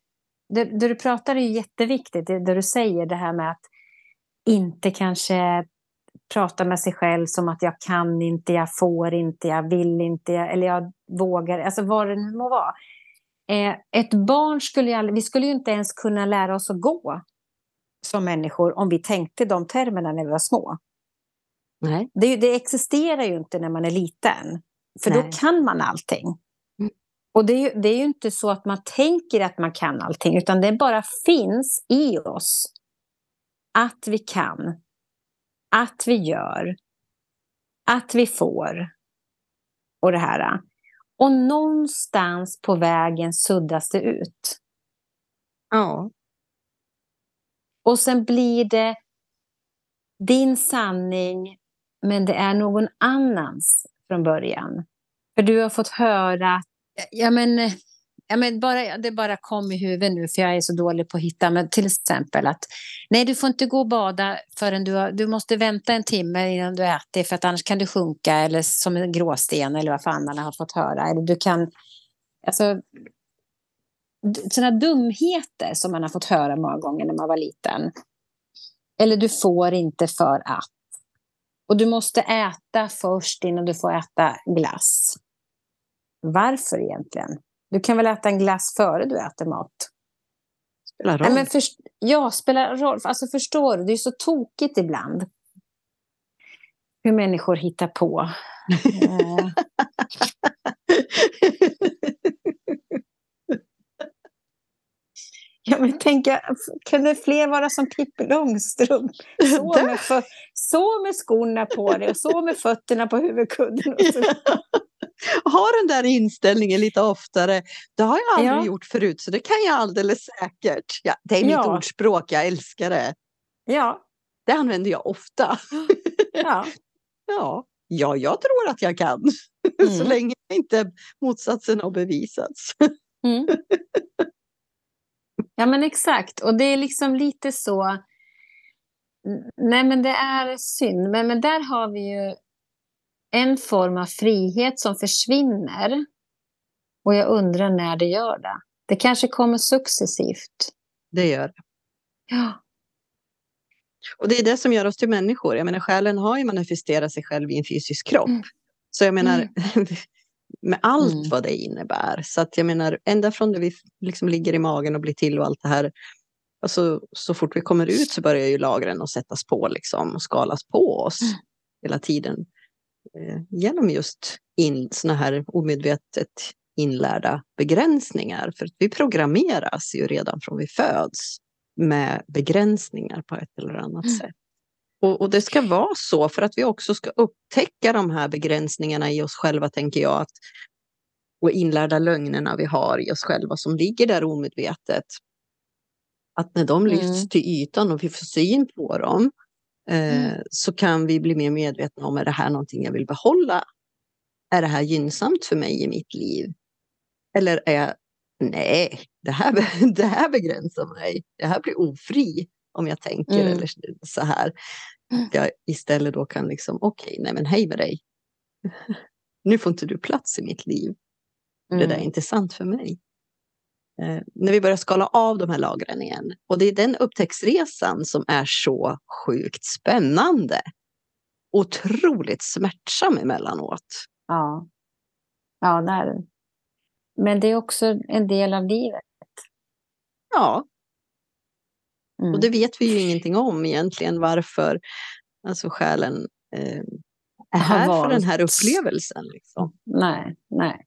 [SPEAKER 1] det, det du pratar är jätteviktigt, det, det du säger, det här med att inte kanske prata med sig själv som att jag kan inte, jag får inte, jag vill inte, eller jag vågar, alltså vad det nu må vara. Eh, ett barn skulle ju, vi skulle ju inte ens kunna lära oss att gå som människor om vi tänkte de termerna när vi var små. Nej. Det, det existerar ju inte när man är liten, för Nej. då kan man allting. Mm. Och det är, ju, det är ju inte så att man tänker att man kan allting, utan det bara finns i oss att vi kan, att vi gör, att vi får och det här. Och någonstans på vägen suddas det ut.
[SPEAKER 2] Ja.
[SPEAKER 1] Och sen blir det din sanning, men det är någon annans från början. För du har fått höra, ja men ja, men bara, det bara kom i huvudet nu för jag är så dålig på att hitta. Men till exempel att nej, du får inte gå och bada förrän du har, du måste vänta en timme innan du äter för att annars kan du sjunka eller som en gråsten eller vad fan man har fått höra. Eller du kan, alltså sådana dumheter som man har fått höra många gånger när man var liten. Eller du får inte för att. Och du måste äta först innan du får äta glass. Varför egentligen? Du kan väl äta en glass före du äter mat?
[SPEAKER 2] Spelar roll.
[SPEAKER 1] Nej, men för, ja, spelar roll. Alltså förstår du, det är så tokigt ibland. Hur människor hittar på. Eh. Ja, men tänk, kunde fler vara som Pippi Långstrump? Så med, så med skorna på dig och så med fötterna på huvudkudden. Och så.
[SPEAKER 2] ha den där inställningen lite oftare. Det har jag aldrig ja. gjort förut så det kan jag alldeles säkert. Ja, det är mitt ja. ordspråk, jag älskar det.
[SPEAKER 1] Ja.
[SPEAKER 2] Det använder jag ofta.
[SPEAKER 1] Ja.
[SPEAKER 2] ja. ja, jag tror att jag kan. Mm. så länge inte motsatsen har bevisats.
[SPEAKER 1] Mm. Ja men exakt, och det är liksom lite så. Nej men det är synd, men, men där har vi ju en form av frihet som försvinner. Och jag undrar när det gör det. Det kanske kommer successivt.
[SPEAKER 2] Det gör det.
[SPEAKER 1] Ja.
[SPEAKER 2] Och det är det som gör oss till människor. Jag menar, själen har ju manifesterat sig själv i en fysisk kropp. Mm. Så jag menar, mm. med allt mm. vad det innebär. Så att jag menar, ända från det vi liksom ligger i magen och blir till och allt det här. Alltså, så fort vi kommer ut så börjar ju lagren att sättas på liksom, och skalas på oss mm. hela tiden. Eh, genom just in, såna här omedvetet inlärda begränsningar. För vi programmeras ju redan från vi föds med begränsningar på ett eller annat mm. sätt. Och, och, det ska vara så för att vi också ska upptäcka de här begränsningarna i oss själva, tänker jag. Att, och inlärda lögnerna vi har i oss själva som ligger där omedvetet. Att när de lyfts mm. till ytan och vi får syn på dem eh, mm. så kan vi bli mer medvetna om, är det här någonting jag vill behålla? Är det här gynnsamt för mig i mitt liv? Eller är nej, det här, det här begränsar mig. Det här blir ofri om jag tänker mm. eller så här. Jag istället då kan liksom, okej, okay, nej men hej med dig. nu får inte du plats i mitt liv. Mm. Det där är mm. inte sant för mig. Eh, när vi börjar skala av de här lagren igen. Och det är den upptäcktsresan som är så sjukt spännande. Otroligt smärtsam emellanåt.
[SPEAKER 1] Ja, ja det är det. Men det är också en del av livet.
[SPEAKER 2] Ja, Mm. Och det vet vi ju ingenting om egentligen varför alltså själen eh, är här för den här upplevelsen. Liksom.
[SPEAKER 1] Nej, nej.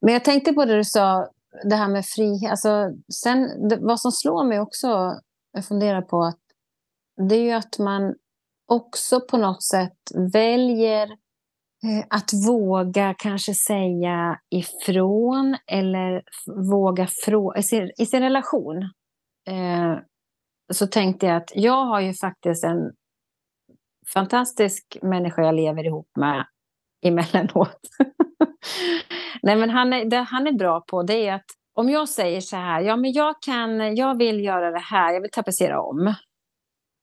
[SPEAKER 1] Men jag tänkte på det du sa, det här med frihet. Alltså, sen, det, vad som slår mig också, jag funderar på att det är ju att man också på något sätt väljer eh, att våga kanske säga ifrån eller våga fråga i sin, i sin relation. Eh, så tänkte jag att jag har ju faktiskt en fantastisk människa jag lever ihop med emellanåt. Nej, men han är, det han är bra på det är att om jag säger så här, ja men jag kan, jag vill göra det här, jag vill tapetsera om.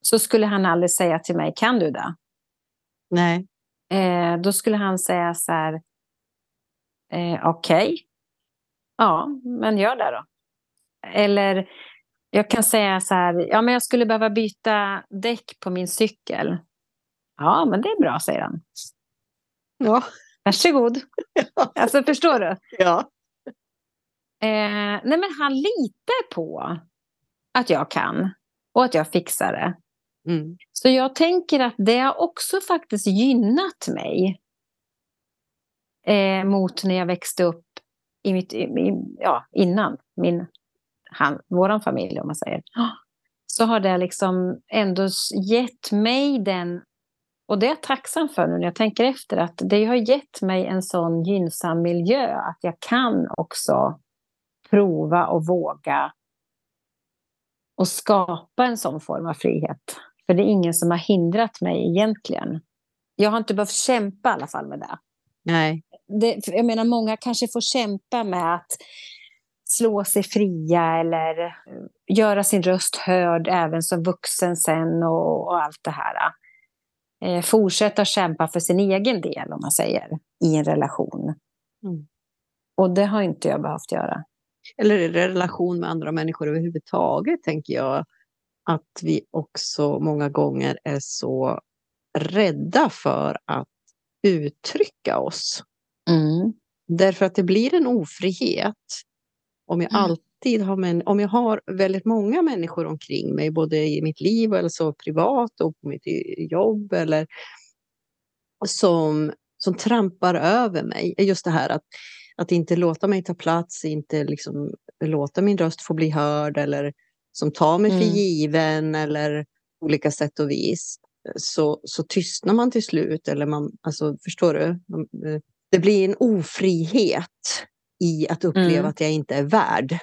[SPEAKER 1] Så skulle han aldrig säga till mig, kan du det?
[SPEAKER 2] Nej.
[SPEAKER 1] Eh, då skulle han säga så här, eh, okej, okay. ja men gör det då. Eller jag kan säga så här, ja men jag skulle behöva byta däck på min cykel. Ja, men det är bra, säger han.
[SPEAKER 2] Ja.
[SPEAKER 1] Varsågod. Ja. Alltså, förstår du?
[SPEAKER 2] Ja.
[SPEAKER 1] Eh, nej, men han litar på att jag kan och att jag fixar det. Mm. Så jag tänker att det har också faktiskt gynnat mig eh, mot när jag växte upp i mitt, i, ja, innan min, han, våran familj, om man säger. Så har det liksom ändå gett mig den och det är jag tacksam för nu när jag tänker efter, att det har gett mig en sån gynnsam miljö, att jag kan också prova och våga och skapa en sån form av frihet. För det är ingen som har hindrat mig egentligen. Jag har inte behövt kämpa i alla fall med det.
[SPEAKER 2] Nej.
[SPEAKER 1] Det, jag menar, många kanske får kämpa med att slå sig fria eller göra sin röst hörd även som vuxen sen och, och allt det här eh, fortsätta kämpa för sin egen del, om man säger, i en relation. Mm. Och det har inte jag behövt göra.
[SPEAKER 2] Eller i relation med andra människor överhuvudtaget, tänker jag. Att vi också många gånger är så rädda för att uttrycka oss. Mm. Därför att det blir en ofrihet om jag mm. alltid alltid ha män, om jag har väldigt många människor omkring mig, både i mitt liv eller så privat och på mitt jobb eller som, som trampar över mig. Just det här att, att inte låta mig ta plats, inte liksom låta min röst få bli hörd eller som tar mig för mm. given eller olika sätt och vis. Så, så tystnar man till slut. Eller man, alltså, förstår du? Det blir en ofrihet i att uppleva mm. att jag inte är värd.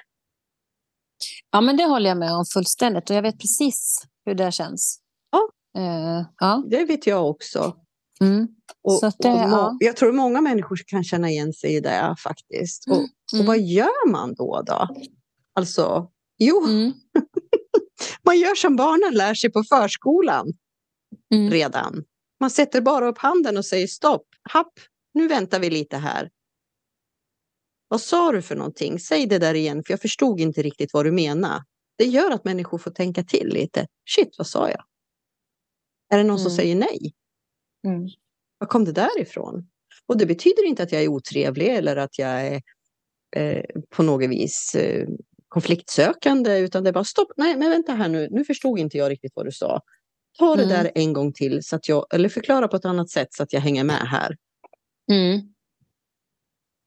[SPEAKER 1] Ja, men det håller jag med om fullständigt och jag vet precis hur det känns.
[SPEAKER 2] Ja, uh, ja. det vet jag också. Mm. Och, det, och ja. Jag tror många människor kan känna igen sig i det faktiskt. Mm. Och, och mm. vad gör man då? då? Alltså, jo, mm. man gör som barnen lär sig på förskolan mm. redan. Man sätter bara upp handen och säger stopp, happ, nu väntar vi lite här. Vad sa du för någonting? Säg det där igen, för jag förstod inte riktigt vad du menar. Det gör att människor får tänka till lite. Shit, vad sa jag? Är det någon mm. som säger nej? Mm. Var kom det där ifrån? Och det betyder inte att jag är otrevlig eller att jag är eh, på något vis eh, konfliktsökande, utan det är bara stopp, nej men vänta här nu, nu förstod inte jag riktigt vad du sa. Ta det mm. där en gång till, så att jag, eller förklara på ett annat sätt så att jag hänger med här. Mm.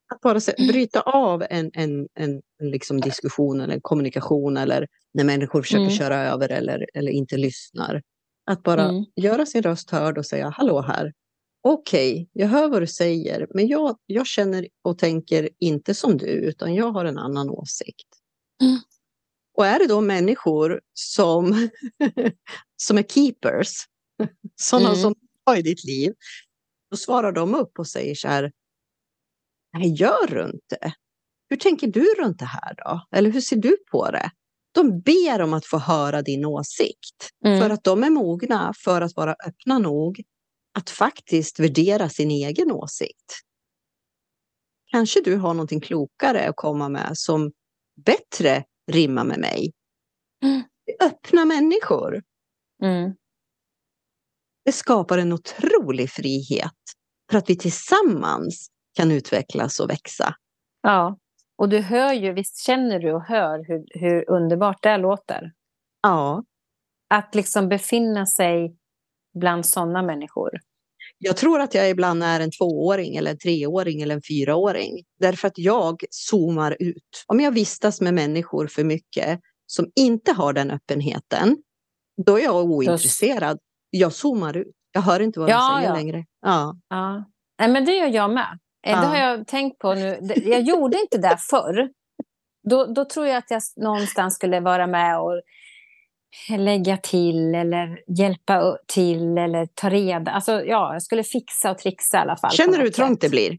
[SPEAKER 2] Att bara bryta av en, en, en, en liksom diskussion eller kommunikation eller när människor försöker mm. köra över eller, eller inte lyssnar. Att bara mm. göra sin röst hörd och säga hallå här. Okej, okay, jag hör vad du säger, men jag, jag känner och tänker inte som du, utan jag har en annan åsikt. Mm. Och är det då människor som, som är keepers, sådana mm. som har i ditt liv, då svarar de upp och säger så här, Nej, gör du inte? Hur tänker du runt det här då? Eller hur ser du på det? De ber om att få höra din åsikt mm. för att de är mogna för att vara öppna nog att faktiskt värdera sin egen åsikt. Kanske du har någonting klokare att komma med som bättre rimmar med mig. Mm. Öppna människor. Mm. Det skapar en otrolig frihet för att vi tillsammans kan utvecklas och växa.
[SPEAKER 1] Ja, och du hör ju, visst känner du och hör hur, hur underbart det låter?
[SPEAKER 2] Ja.
[SPEAKER 1] Att liksom befinna sig bland sådana människor.
[SPEAKER 2] Jag tror att jag ibland är en tvååring eller en treåring eller en fyraåring. Därför att jag zoomar ut. Om jag vistas med människor för mycket som inte har den öppenheten, Då är jag ointresserad. Jag zoomar ut. Jag hör inte vad ja, de säger ja. längre. Ja.
[SPEAKER 1] ja. Nej, men det gör jag med. Eh. Det har jag tänkt på nu. Jag gjorde inte det förr. Då, då tror jag att jag någonstans skulle vara med och lägga till eller hjälpa till eller ta reda. Alltså, ja, jag skulle fixa och trixa i alla fall.
[SPEAKER 2] Känner du hur trångt det blir?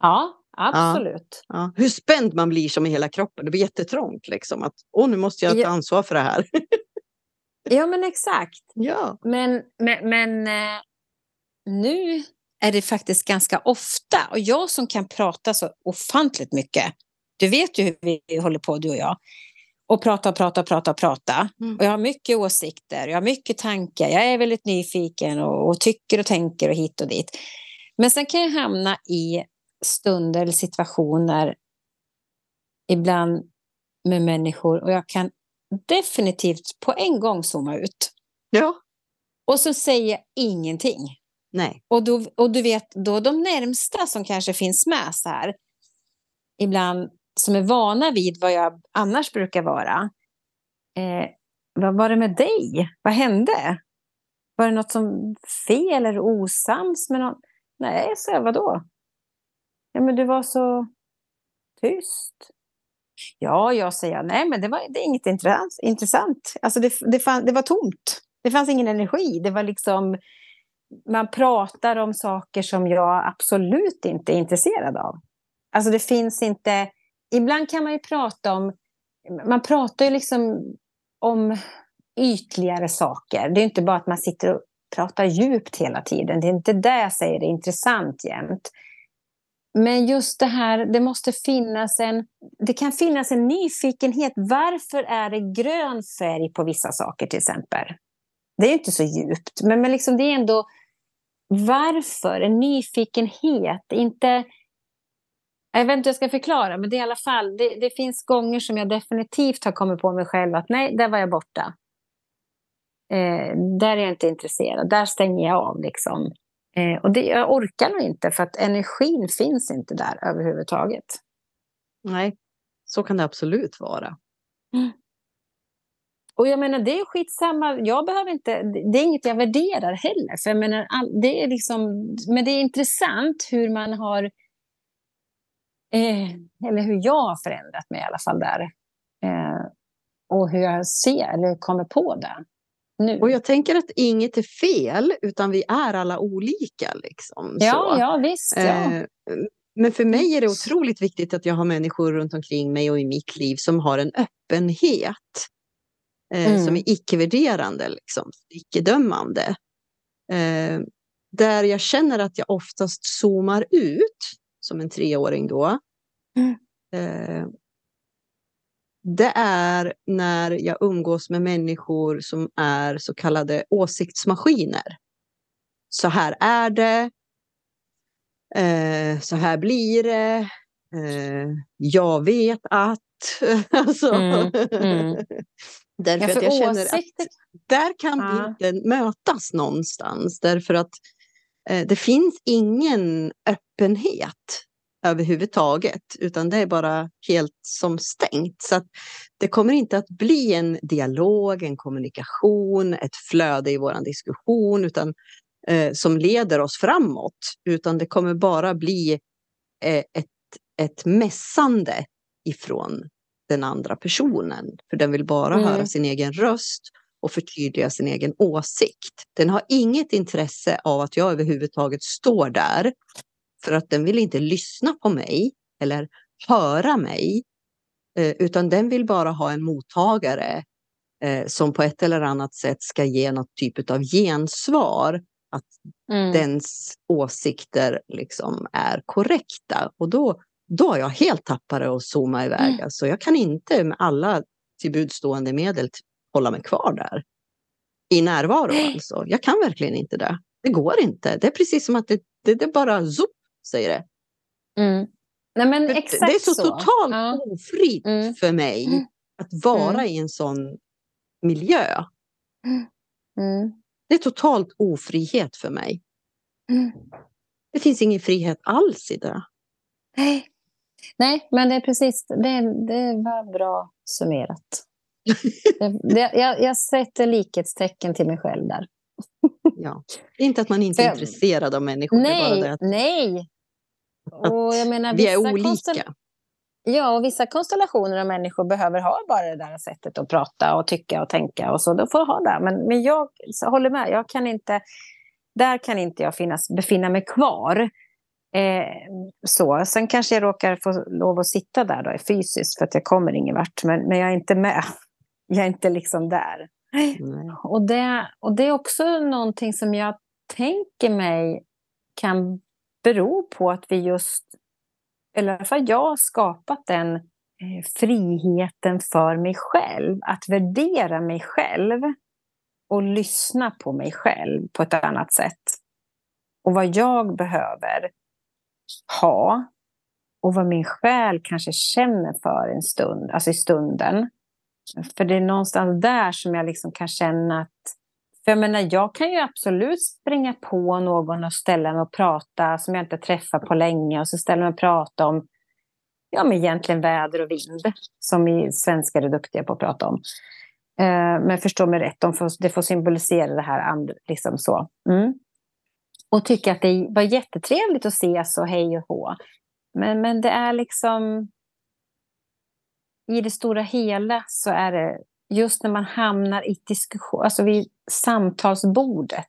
[SPEAKER 1] Ja, absolut.
[SPEAKER 2] Ja, ja. Hur spänd man blir som i hela kroppen. Det blir jättetrångt. Liksom. Att, Åh, nu måste jag ta ansvar för det här.
[SPEAKER 1] ja, men exakt.
[SPEAKER 2] Ja.
[SPEAKER 1] Men, men, men eh, nu är det faktiskt ganska ofta. Och jag som kan prata så ofantligt mycket. Du vet ju hur vi håller på, du och jag och prata, prata, prata, prata. Mm. Och jag har mycket åsikter, jag har mycket tankar, jag är väldigt nyfiken och, och, tycker och tänker och hit och dit. Men sen kan jag hamna i stunder eller situationer ibland med människor och jag kan definitivt på en gång zooma ut.
[SPEAKER 2] Ja.
[SPEAKER 1] Och så säger jag ingenting.
[SPEAKER 2] Nej.
[SPEAKER 1] Och, då, och du vet, då de närmsta som kanske finns med så här, ibland som är vana vid vad jag annars brukar vara. Eh, vad var det med dig? Vad hände? Var det något som fel eller osams med någon? Nej, så jag, vadå? Ja, men du var så tyst. Ja, jag säger nej, men det, var, det är inget intressant. Alltså det, det, fann, det var tomt. Det fanns ingen energi. Det var liksom, man pratar om saker som jag absolut inte är intresserad av. Alltså det finns inte ibland kan man ju prata om, man pratar ju liksom om ytligare saker. Det är inte bara att man sitter och pratar djupt hela tiden. Det är inte det jag säger är intressant jämt. Men just det här, det måste finnas en, det kan finnas en nyfikenhet. Varför är det grön färg på vissa saker till exempel? Det är inte så djupt, men, men liksom det är ändå varför, en nyfikenhet. Inte jag vet inte hur jag ska förklara, men det är i alla fall, det, det, finns gånger som jag definitivt har kommit på mig själv att nej, där var jag borta. Eh, där är jag inte intresserad, där stänger jag av liksom. Eh, och det, jag orkar nog inte för att energin finns inte där överhuvudtaget.
[SPEAKER 2] Nej, så kan det absolut vara. Mm.
[SPEAKER 1] Och jag menar, det är skitsamma. Jag behöver inte, det är inget jag värderar heller. För jag menar, det är liksom, men det är intressant hur man har Eh, eller hur jag har förändrat mig i alla fall där. Eh, och hur jag ser eller kommer på det. Nu.
[SPEAKER 2] Och jag tänker att inget är fel, utan vi är alla olika. Liksom,
[SPEAKER 1] ja, så. ja, visst. Ja. Eh,
[SPEAKER 2] men för mig är det otroligt viktigt att jag har människor runt omkring mig och i mitt liv som har en öppenhet. Eh, mm. Som är icke-värderande, liksom, icke-dömande. Eh, där jag känner att jag oftast zoomar ut som en treåring då. Mm. Eh, det är när jag umgås med människor som är så kallade åsiktsmaskiner. Så här är det. Eh, så här blir det. Eh, jag vet att. alltså. Mm, mm. Därför ja, att jag känner att där kan ja. vi inte mötas någonstans. Därför att Eh, det finns ingen öppenhet överhuvudtaget, utan det är bara helt som stängt. Så att det kommer inte att bli en dialog, en kommunikation, ett flöde i vår diskussion utan, eh, som leder oss framåt, utan det kommer bara bli eh, ett, ett mässande ifrån den andra personen. För den vill bara mm. höra sin egen röst och förtydliga sin egen åsikt. Den har inget intresse av att jag överhuvudtaget står där för att den vill inte lyssna på mig eller höra mig eh, utan den vill bara ha en mottagare eh, som på ett eller annat sätt ska ge något typ av gensvar. Att mm. dens åsikter liksom är korrekta. Och då, då har jag helt tappat det och zooma iväg. Mm. Alltså jag kan inte med alla tillbudstående medel hålla mig kvar där. I närvaro alltså. Jag kan verkligen inte det. Det går inte. Det är precis som att det, det, det bara zoop, säger det.
[SPEAKER 1] Mm. Nej, men det, exakt
[SPEAKER 2] det är så, så. totalt ja. ofritt mm. för mig mm. att vara mm. i en sån miljö. Mm. Det är totalt ofrihet för mig. Mm. Det finns ingen frihet alls i det.
[SPEAKER 1] Nej, Nej men det är precis det, det var bra summerat. jag, jag, jag sätter likhetstecken till mig själv där.
[SPEAKER 2] ja. Inte att man inte är intresserad av människor.
[SPEAKER 1] Nej,
[SPEAKER 2] det
[SPEAKER 1] att, nej.
[SPEAKER 2] Och jag menar, vi är olika.
[SPEAKER 1] Ja, och vissa konstellationer av människor behöver ha bara det där sättet att prata och tycka och tänka och så. Då får ha det. Men, men jag håller med. Jag kan inte, där kan inte jag finnas, befinna mig kvar. Eh, så. Sen kanske jag råkar få lov att sitta där då, fysiskt för att jag kommer ingen vart. Men, men jag är inte med. Jag är inte liksom där. Mm. Och, det, och det är också någonting som jag tänker mig kan bero på att vi just, eller i alla fall jag har skapat den eh, friheten för mig själv. Att värdera mig själv och lyssna på mig själv på ett annat sätt. Och vad jag behöver ha och vad min själ kanske känner för en stund, alltså i stunden. För det är någonstans där som jag liksom kan känna att... För jag menar, jag kan ju absolut springa på någon och ställa mig och prata som jag inte träffat på länge och så ställa mig och prata om ja, men egentligen väder och vind, som vi svenskar är duktiga på att prata om. Eh, men förstå mig rätt, de får, det får symbolisera det här liksom så. Mm. Och tycka att det var jättetrevligt att ses och hej och hå. Men, men det är liksom... I det stora hela så är det just när man hamnar i diskussion, alltså vid samtalsbordet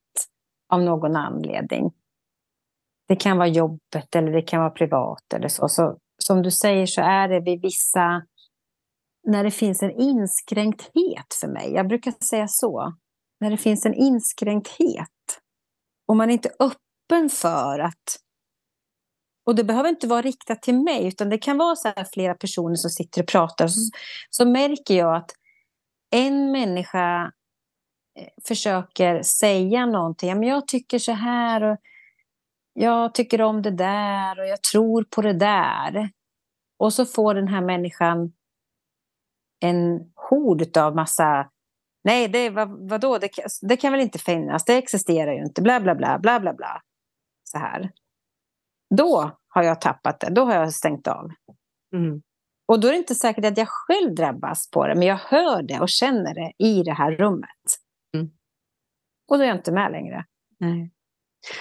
[SPEAKER 1] av någon anledning. Det kan vara jobbet eller det kan vara privat eller så. så som du säger så är det vid vissa när det finns en inskränkthet för mig. Jag brukar säga så. När det finns en inskränkthet. Och man är inte öppen för att... Och det behöver inte vara riktat till mig, utan det kan vara så flera personer som sitter och pratar. Så, så märker jag att en människa eh, försöker säga någonting. Ja, Men jag tycker så här och jag tycker om det där och jag tror på det där. Och så får den här människan en hord av massa... Nej, det, vad, vadå? Det, det kan väl inte finnas? Det existerar ju inte. Bla, bla, bla, bla, bla, bla. Så här. Då har jag tappat det. Då har jag stängt av. Mm. Och då är det inte säkert att jag själv drabbas på det, men jag hör det och känner det i det här rummet. Mm. Och då är jag inte med längre.
[SPEAKER 2] Nej.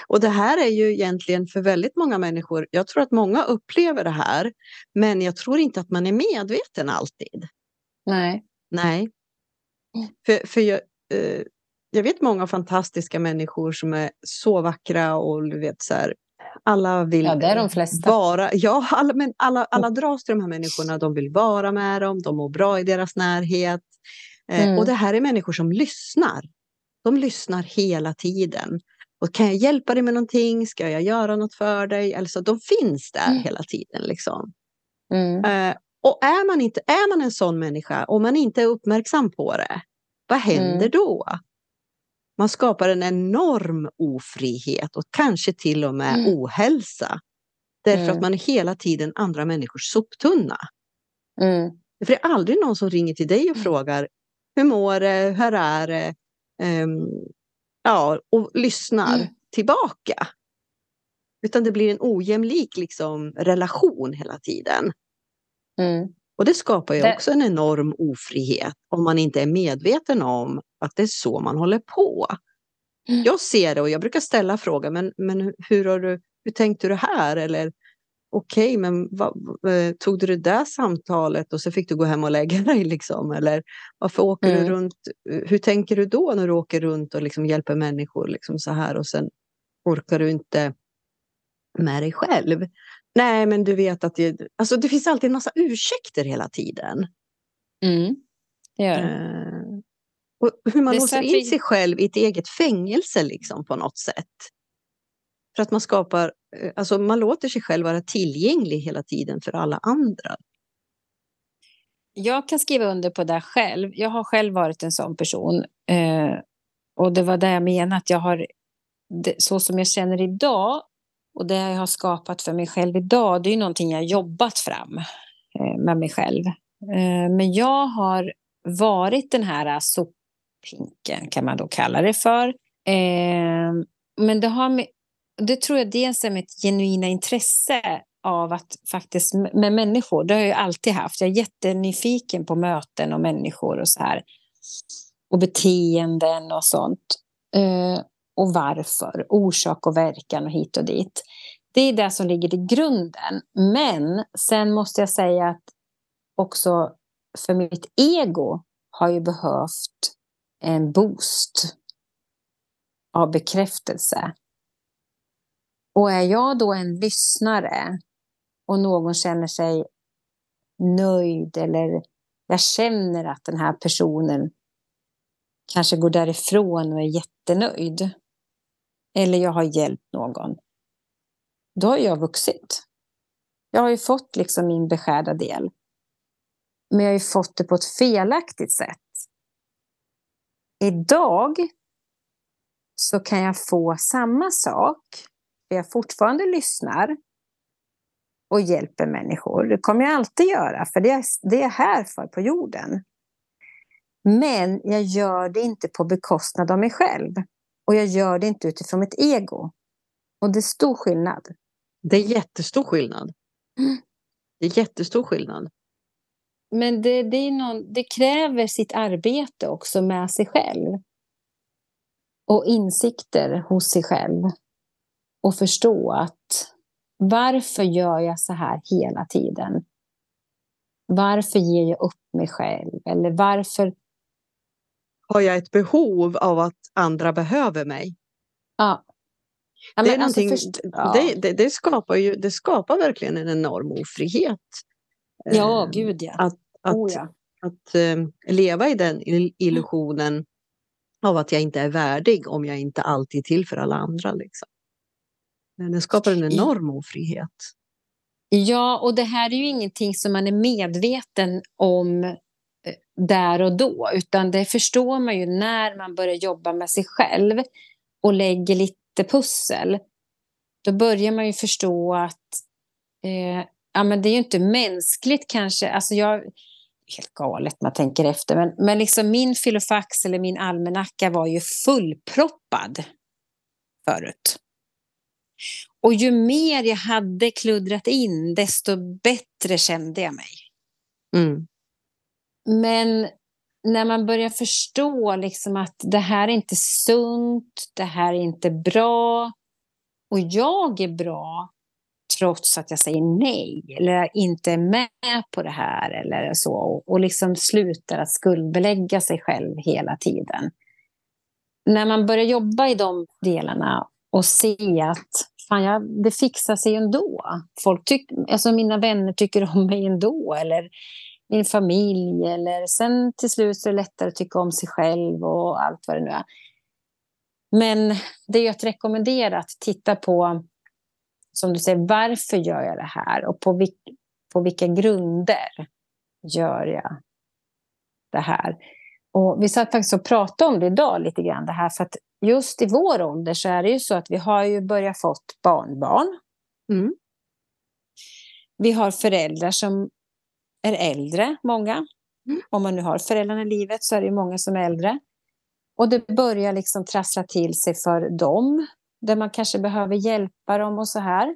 [SPEAKER 2] Och det här är ju egentligen för väldigt många människor, jag tror att många upplever det här, men jag tror inte att man är medveten alltid.
[SPEAKER 1] Nej.
[SPEAKER 2] Nej. För, för jag, eh, jag vet många fantastiska människor som är så vackra och du vet så här, alla vill
[SPEAKER 1] ja, det är de flesta.
[SPEAKER 2] vara, ja, alla, men alla, alla dras till de här människorna, de vill vara med dem, de mår bra i deras närhet. Eh, mm. Och det här är människor som lyssnar. De lyssnar hela tiden. Och kan jag hjälpa dig med någonting? Ska jag göra något för dig? Alltså, de finns där mm. hela tiden. Liksom. Mm. Eh, och är man, inte, är man en sån människa och man inte är uppmärksam på det, vad händer mm. då? Man skapar en enorm ofrihet och kanske till och med mm. ohälsa. Därför mm. att man är hela tiden andra människors soptunna. Mm. För det är aldrig någon som ringer till dig och mm. frågar hur mår det, hur är det? Um, ja, och lyssnar mm. tillbaka. Utan det blir en ojämlik liksom, relation hela tiden. Mm. Och det skapar ju också en enorm ofrihet om man inte är medveten om att det är så man håller på. Mm. Jag ser det och jag brukar ställa frågan, men, men hur, har du, hur tänkte du här? Eller okej, okay, men vad, eh, tog du det där samtalet och så fick du gå hem och lägga dig? Liksom? Eller varför åker mm. du runt? Hur tänker du då när du åker runt och liksom hjälper människor liksom så här och sen orkar du inte med dig själv? Nej, men du vet att det, alltså det finns alltid en massa ursäkter hela tiden.
[SPEAKER 1] Mm, det gör det. Uh,
[SPEAKER 2] och hur man låser in sig själv i ett eget fängelse liksom på något sätt. För att man skapar, eh, alltså man låter sig själv vara tillgänglig hela tiden för alla andra.
[SPEAKER 1] Jag kan skriva under på det själv. Jag har själv varit en sån person. Eh, och det var det jag menade, att jag har, så som jag känner idag och det jag har skapat för mig själv idag, det är någonting jag jobbat fram eh, med mig själv. Eh, men jag har varit den här soppinken, kan man då kalla det för. Eh, men det, har med, det tror jag dels är mitt genuina intresse av att faktiskt med människor, det har jag alltid haft. Jag är jättenyfiken på möten och människor och så här. Och beteenden och sånt. Och varför, orsak och verkan och hit och dit. Det är det som ligger i grunden. Men sen måste jag säga att också för mitt ego har ju behövt en boost av bekräftelse. Och är jag då en lyssnare och någon känner sig nöjd eller jag känner att den här personen kanske går därifrån och är jättenöjd. Eller jag har hjälpt någon. Då har jag vuxit. Jag har ju fått liksom min beskärda del. Men jag har ju fått det på ett felaktigt sätt. Idag så kan jag få samma sak. Jag fortfarande lyssnar och hjälper människor. Det kommer jag alltid göra, för det är, det är jag här för på jorden. Men jag gör det inte på bekostnad av mig själv. Och jag gör det inte utifrån mitt ego. Och det är stor skillnad.
[SPEAKER 2] Det är jättestor skillnad. Mm. Det är jättestor skillnad.
[SPEAKER 1] Men det, det, är någon, det kräver sitt arbete också med sig själv. Och insikter hos sig själv. Och förstå att varför gör jag så här hela tiden? Varför ger jag upp mig själv? Eller varför...
[SPEAKER 2] Har jag ett behov av att andra behöver mig?
[SPEAKER 1] Ja.
[SPEAKER 2] ja det, är alltså först... ja. det, det, det, skapar ju, det skapar verkligen en enorm ofrihet.
[SPEAKER 1] Ja, eh, gud ja.
[SPEAKER 2] Att, att, oh, ja. att uh, leva i den illusionen mm. av att jag inte är värdig om jag inte alltid är till för alla andra. Liksom. Men det skapar en enorm ofrihet.
[SPEAKER 1] Ja, och det här är ju ingenting som man är medveten om eh, där och då, utan det förstår man ju när man börjar jobba med sig själv och lägger lite pussel. Då börjar man ju förstå att eh, ja, men det är ju inte mänskligt kanske. Alltså jag, helt galet man tänker efter, men, men liksom min filofax eller min almanacka var ju fullproppad förut. Och ju mer jag hade kluddrat in, desto bättre kände jag mig. Mm. Men när man börjar förstå liksom att det här är inte sunt, det här är inte bra och jag är bra trots att jag säger nej eller inte är med på det här eller så och, liksom slutar att skuldbelägga sig själv hela tiden. När man börjar jobba i de delarna och se att fan, jag, det fixar sig ändå. Folk tyck, alltså mina vänner tycker om mig ändå eller min familj eller sen till slut så är det lättare att tycka om sig själv och allt vad det nu är. Men det är att rekommendera att titta på som du säger, varför gör jag det här och på, vilk, på vilka grunder gör jag det här? Och vi satt faktiskt och pratade om det idag lite grann, det här för att just i vår ålder så är det ju så att vi har ju börjat fått barnbarn. Mm. Vi har föräldrar som är äldre, många. Mm. Om man nu har föräldrarna i livet så är det många som är äldre. Och det börjar liksom trassla till sig för dem där man kanske behöver hjälpa dem och så här.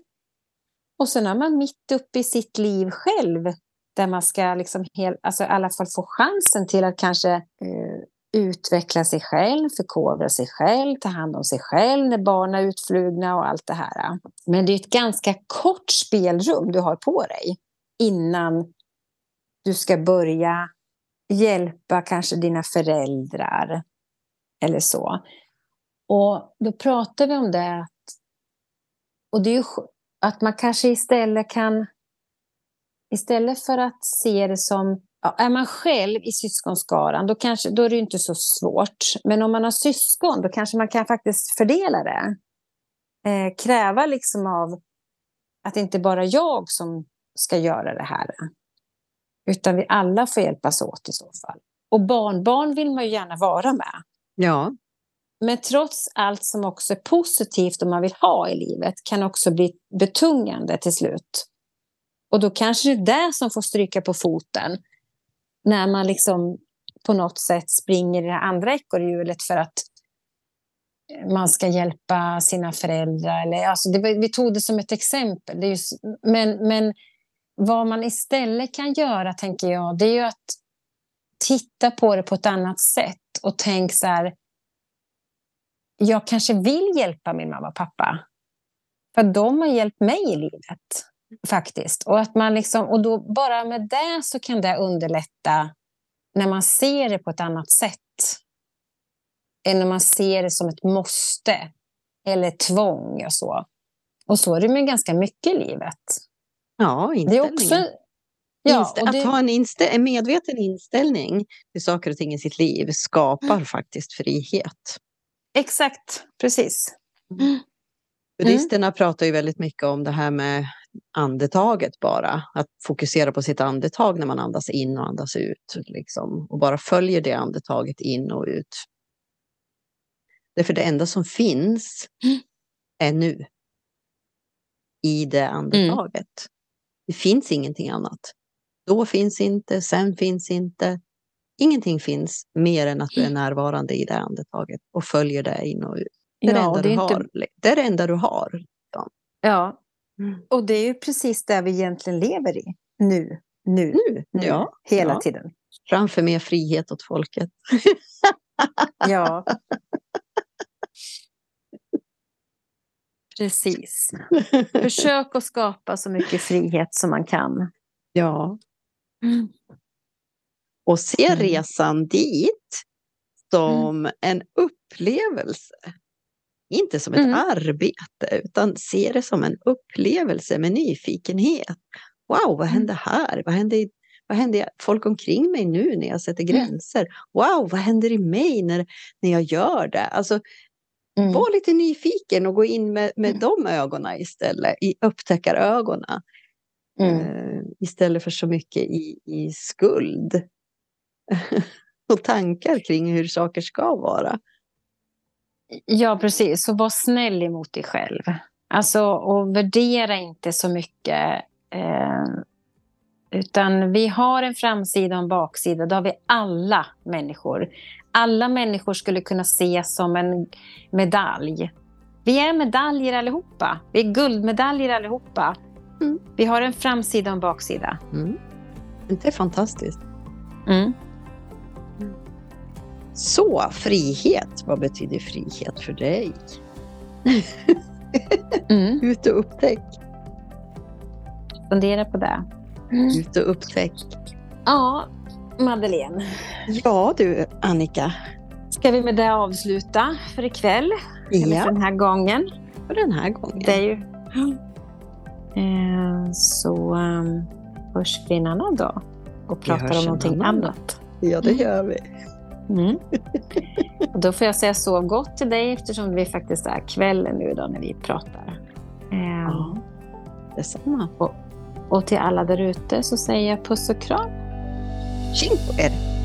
[SPEAKER 1] Och sen är man mitt uppe i sitt liv själv där man ska liksom hel, alltså i alla fall få chansen till att kanske eh, utveckla sig själv, förkovra sig själv, ta hand om sig själv när barnen är utflugna och allt det här. Men det är ett ganska kort spelrum du har på dig innan du ska börja hjälpa kanske dina föräldrar eller så. Och då pratar vi om det. Att, och det är ju att man kanske istället kan... Istället för att se det som... Ja, är man själv i syskonskaran då, kanske, då är det inte så svårt. Men om man har syskon då kanske man kan faktiskt fördela det. Eh, kräva liksom av att det inte bara jag som ska göra det här. Utan vi alla får hjälpas åt i så fall. Och barnbarn vill man ju gärna vara med.
[SPEAKER 2] Ja.
[SPEAKER 1] Men trots allt som också är positivt och man vill ha i livet kan också bli betungande till slut. Och då kanske det är det som får stryka på foten. När man liksom på något sätt springer i det andra ekorrhjulet för att man ska hjälpa sina föräldrar. Eller, alltså det, vi tog det som ett exempel. Det är just, men, men vad man istället kan göra, tänker jag, det är ju att titta på det på ett annat sätt och tänk så här, jag kanske vill hjälpa min mamma och pappa. För de har hjälpt mig i livet, faktiskt. Och, att man liksom, och då bara med det så kan det underlätta när man ser det på ett annat sätt. Än när man ser det som ett måste eller tvång och så. Och så är det med ganska mycket i livet.
[SPEAKER 2] Ja, inställningen. Det är också, ja, det... Att ha en, instä en medveten inställning till saker och ting i sitt liv skapar mm. faktiskt frihet.
[SPEAKER 1] Exakt, precis. Mm.
[SPEAKER 2] Buddhisterna mm. pratar ju väldigt mycket om det här med andetaget bara. Att fokusera på sitt andetag när man andas in och andas ut. Liksom, och bara följer det andetaget in och ut. Därför det enda som finns mm. är nu. I det andetaget. Det finns ingenting annat. Då finns inte, sen finns inte. Ingenting finns mer än att du är närvarande i det andetaget och följer det in och ut. Det är, ja, det, det, är inte... har. det är det enda du har.
[SPEAKER 1] Ja, mm. och det är ju precis det vi egentligen lever i. Nu, nu, nu, nu ja, hela ja. tiden.
[SPEAKER 2] Framför mer frihet åt folket.
[SPEAKER 1] ja. Precis. Försök att skapa så mycket frihet som man kan.
[SPEAKER 2] Ja. Mm. Och se mm. resan dit som mm. en upplevelse. Inte som ett mm. arbete, utan se det som en upplevelse med nyfikenhet. Wow, vad hände mm. här? Vad hände, vad hände folk omkring mig nu när jag sätter mm. gränser? Wow, vad händer i mig när, när jag gör det? Alltså, Mm. Var lite nyfiken och gå in med, med mm. de ögonen istället, i upptäckarögonen. Mm. Uh, istället för så mycket i, i skuld. och tankar kring hur saker ska vara.
[SPEAKER 1] Ja, precis. Så var snäll emot dig själv. Alltså, och värdera inte så mycket. Eh, utan vi har en framsida och en baksida. Det har vi alla människor. Alla människor skulle kunna ses som en medalj. Vi är medaljer allihopa. Vi är guldmedaljer allihopa. Mm. Vi har en framsida och en baksida. Mm.
[SPEAKER 2] Det är fantastiskt. Mm. Så, frihet. Vad betyder frihet för dig? mm. Ut och upptäck.
[SPEAKER 1] Fundera på det.
[SPEAKER 2] Mm. Ut och upptäck.
[SPEAKER 1] Ja, Madeleine.
[SPEAKER 2] Ja du, Annika.
[SPEAKER 1] Ska vi med det avsluta för ikväll? Ja. Eller för den här gången?
[SPEAKER 2] För den här gången.
[SPEAKER 1] Det är ju... Eh, så um, hörs vi en annan dag och pratar om någonting annat.
[SPEAKER 2] Ja, det gör vi. Mm.
[SPEAKER 1] Och då får jag säga sov gott till dig eftersom vi faktiskt är kvällen nu då när vi pratar.
[SPEAKER 2] Eh, ja, detsamma.
[SPEAKER 1] Och, och till alla där ute så säger jag puss och kram.
[SPEAKER 2] Tjing på er!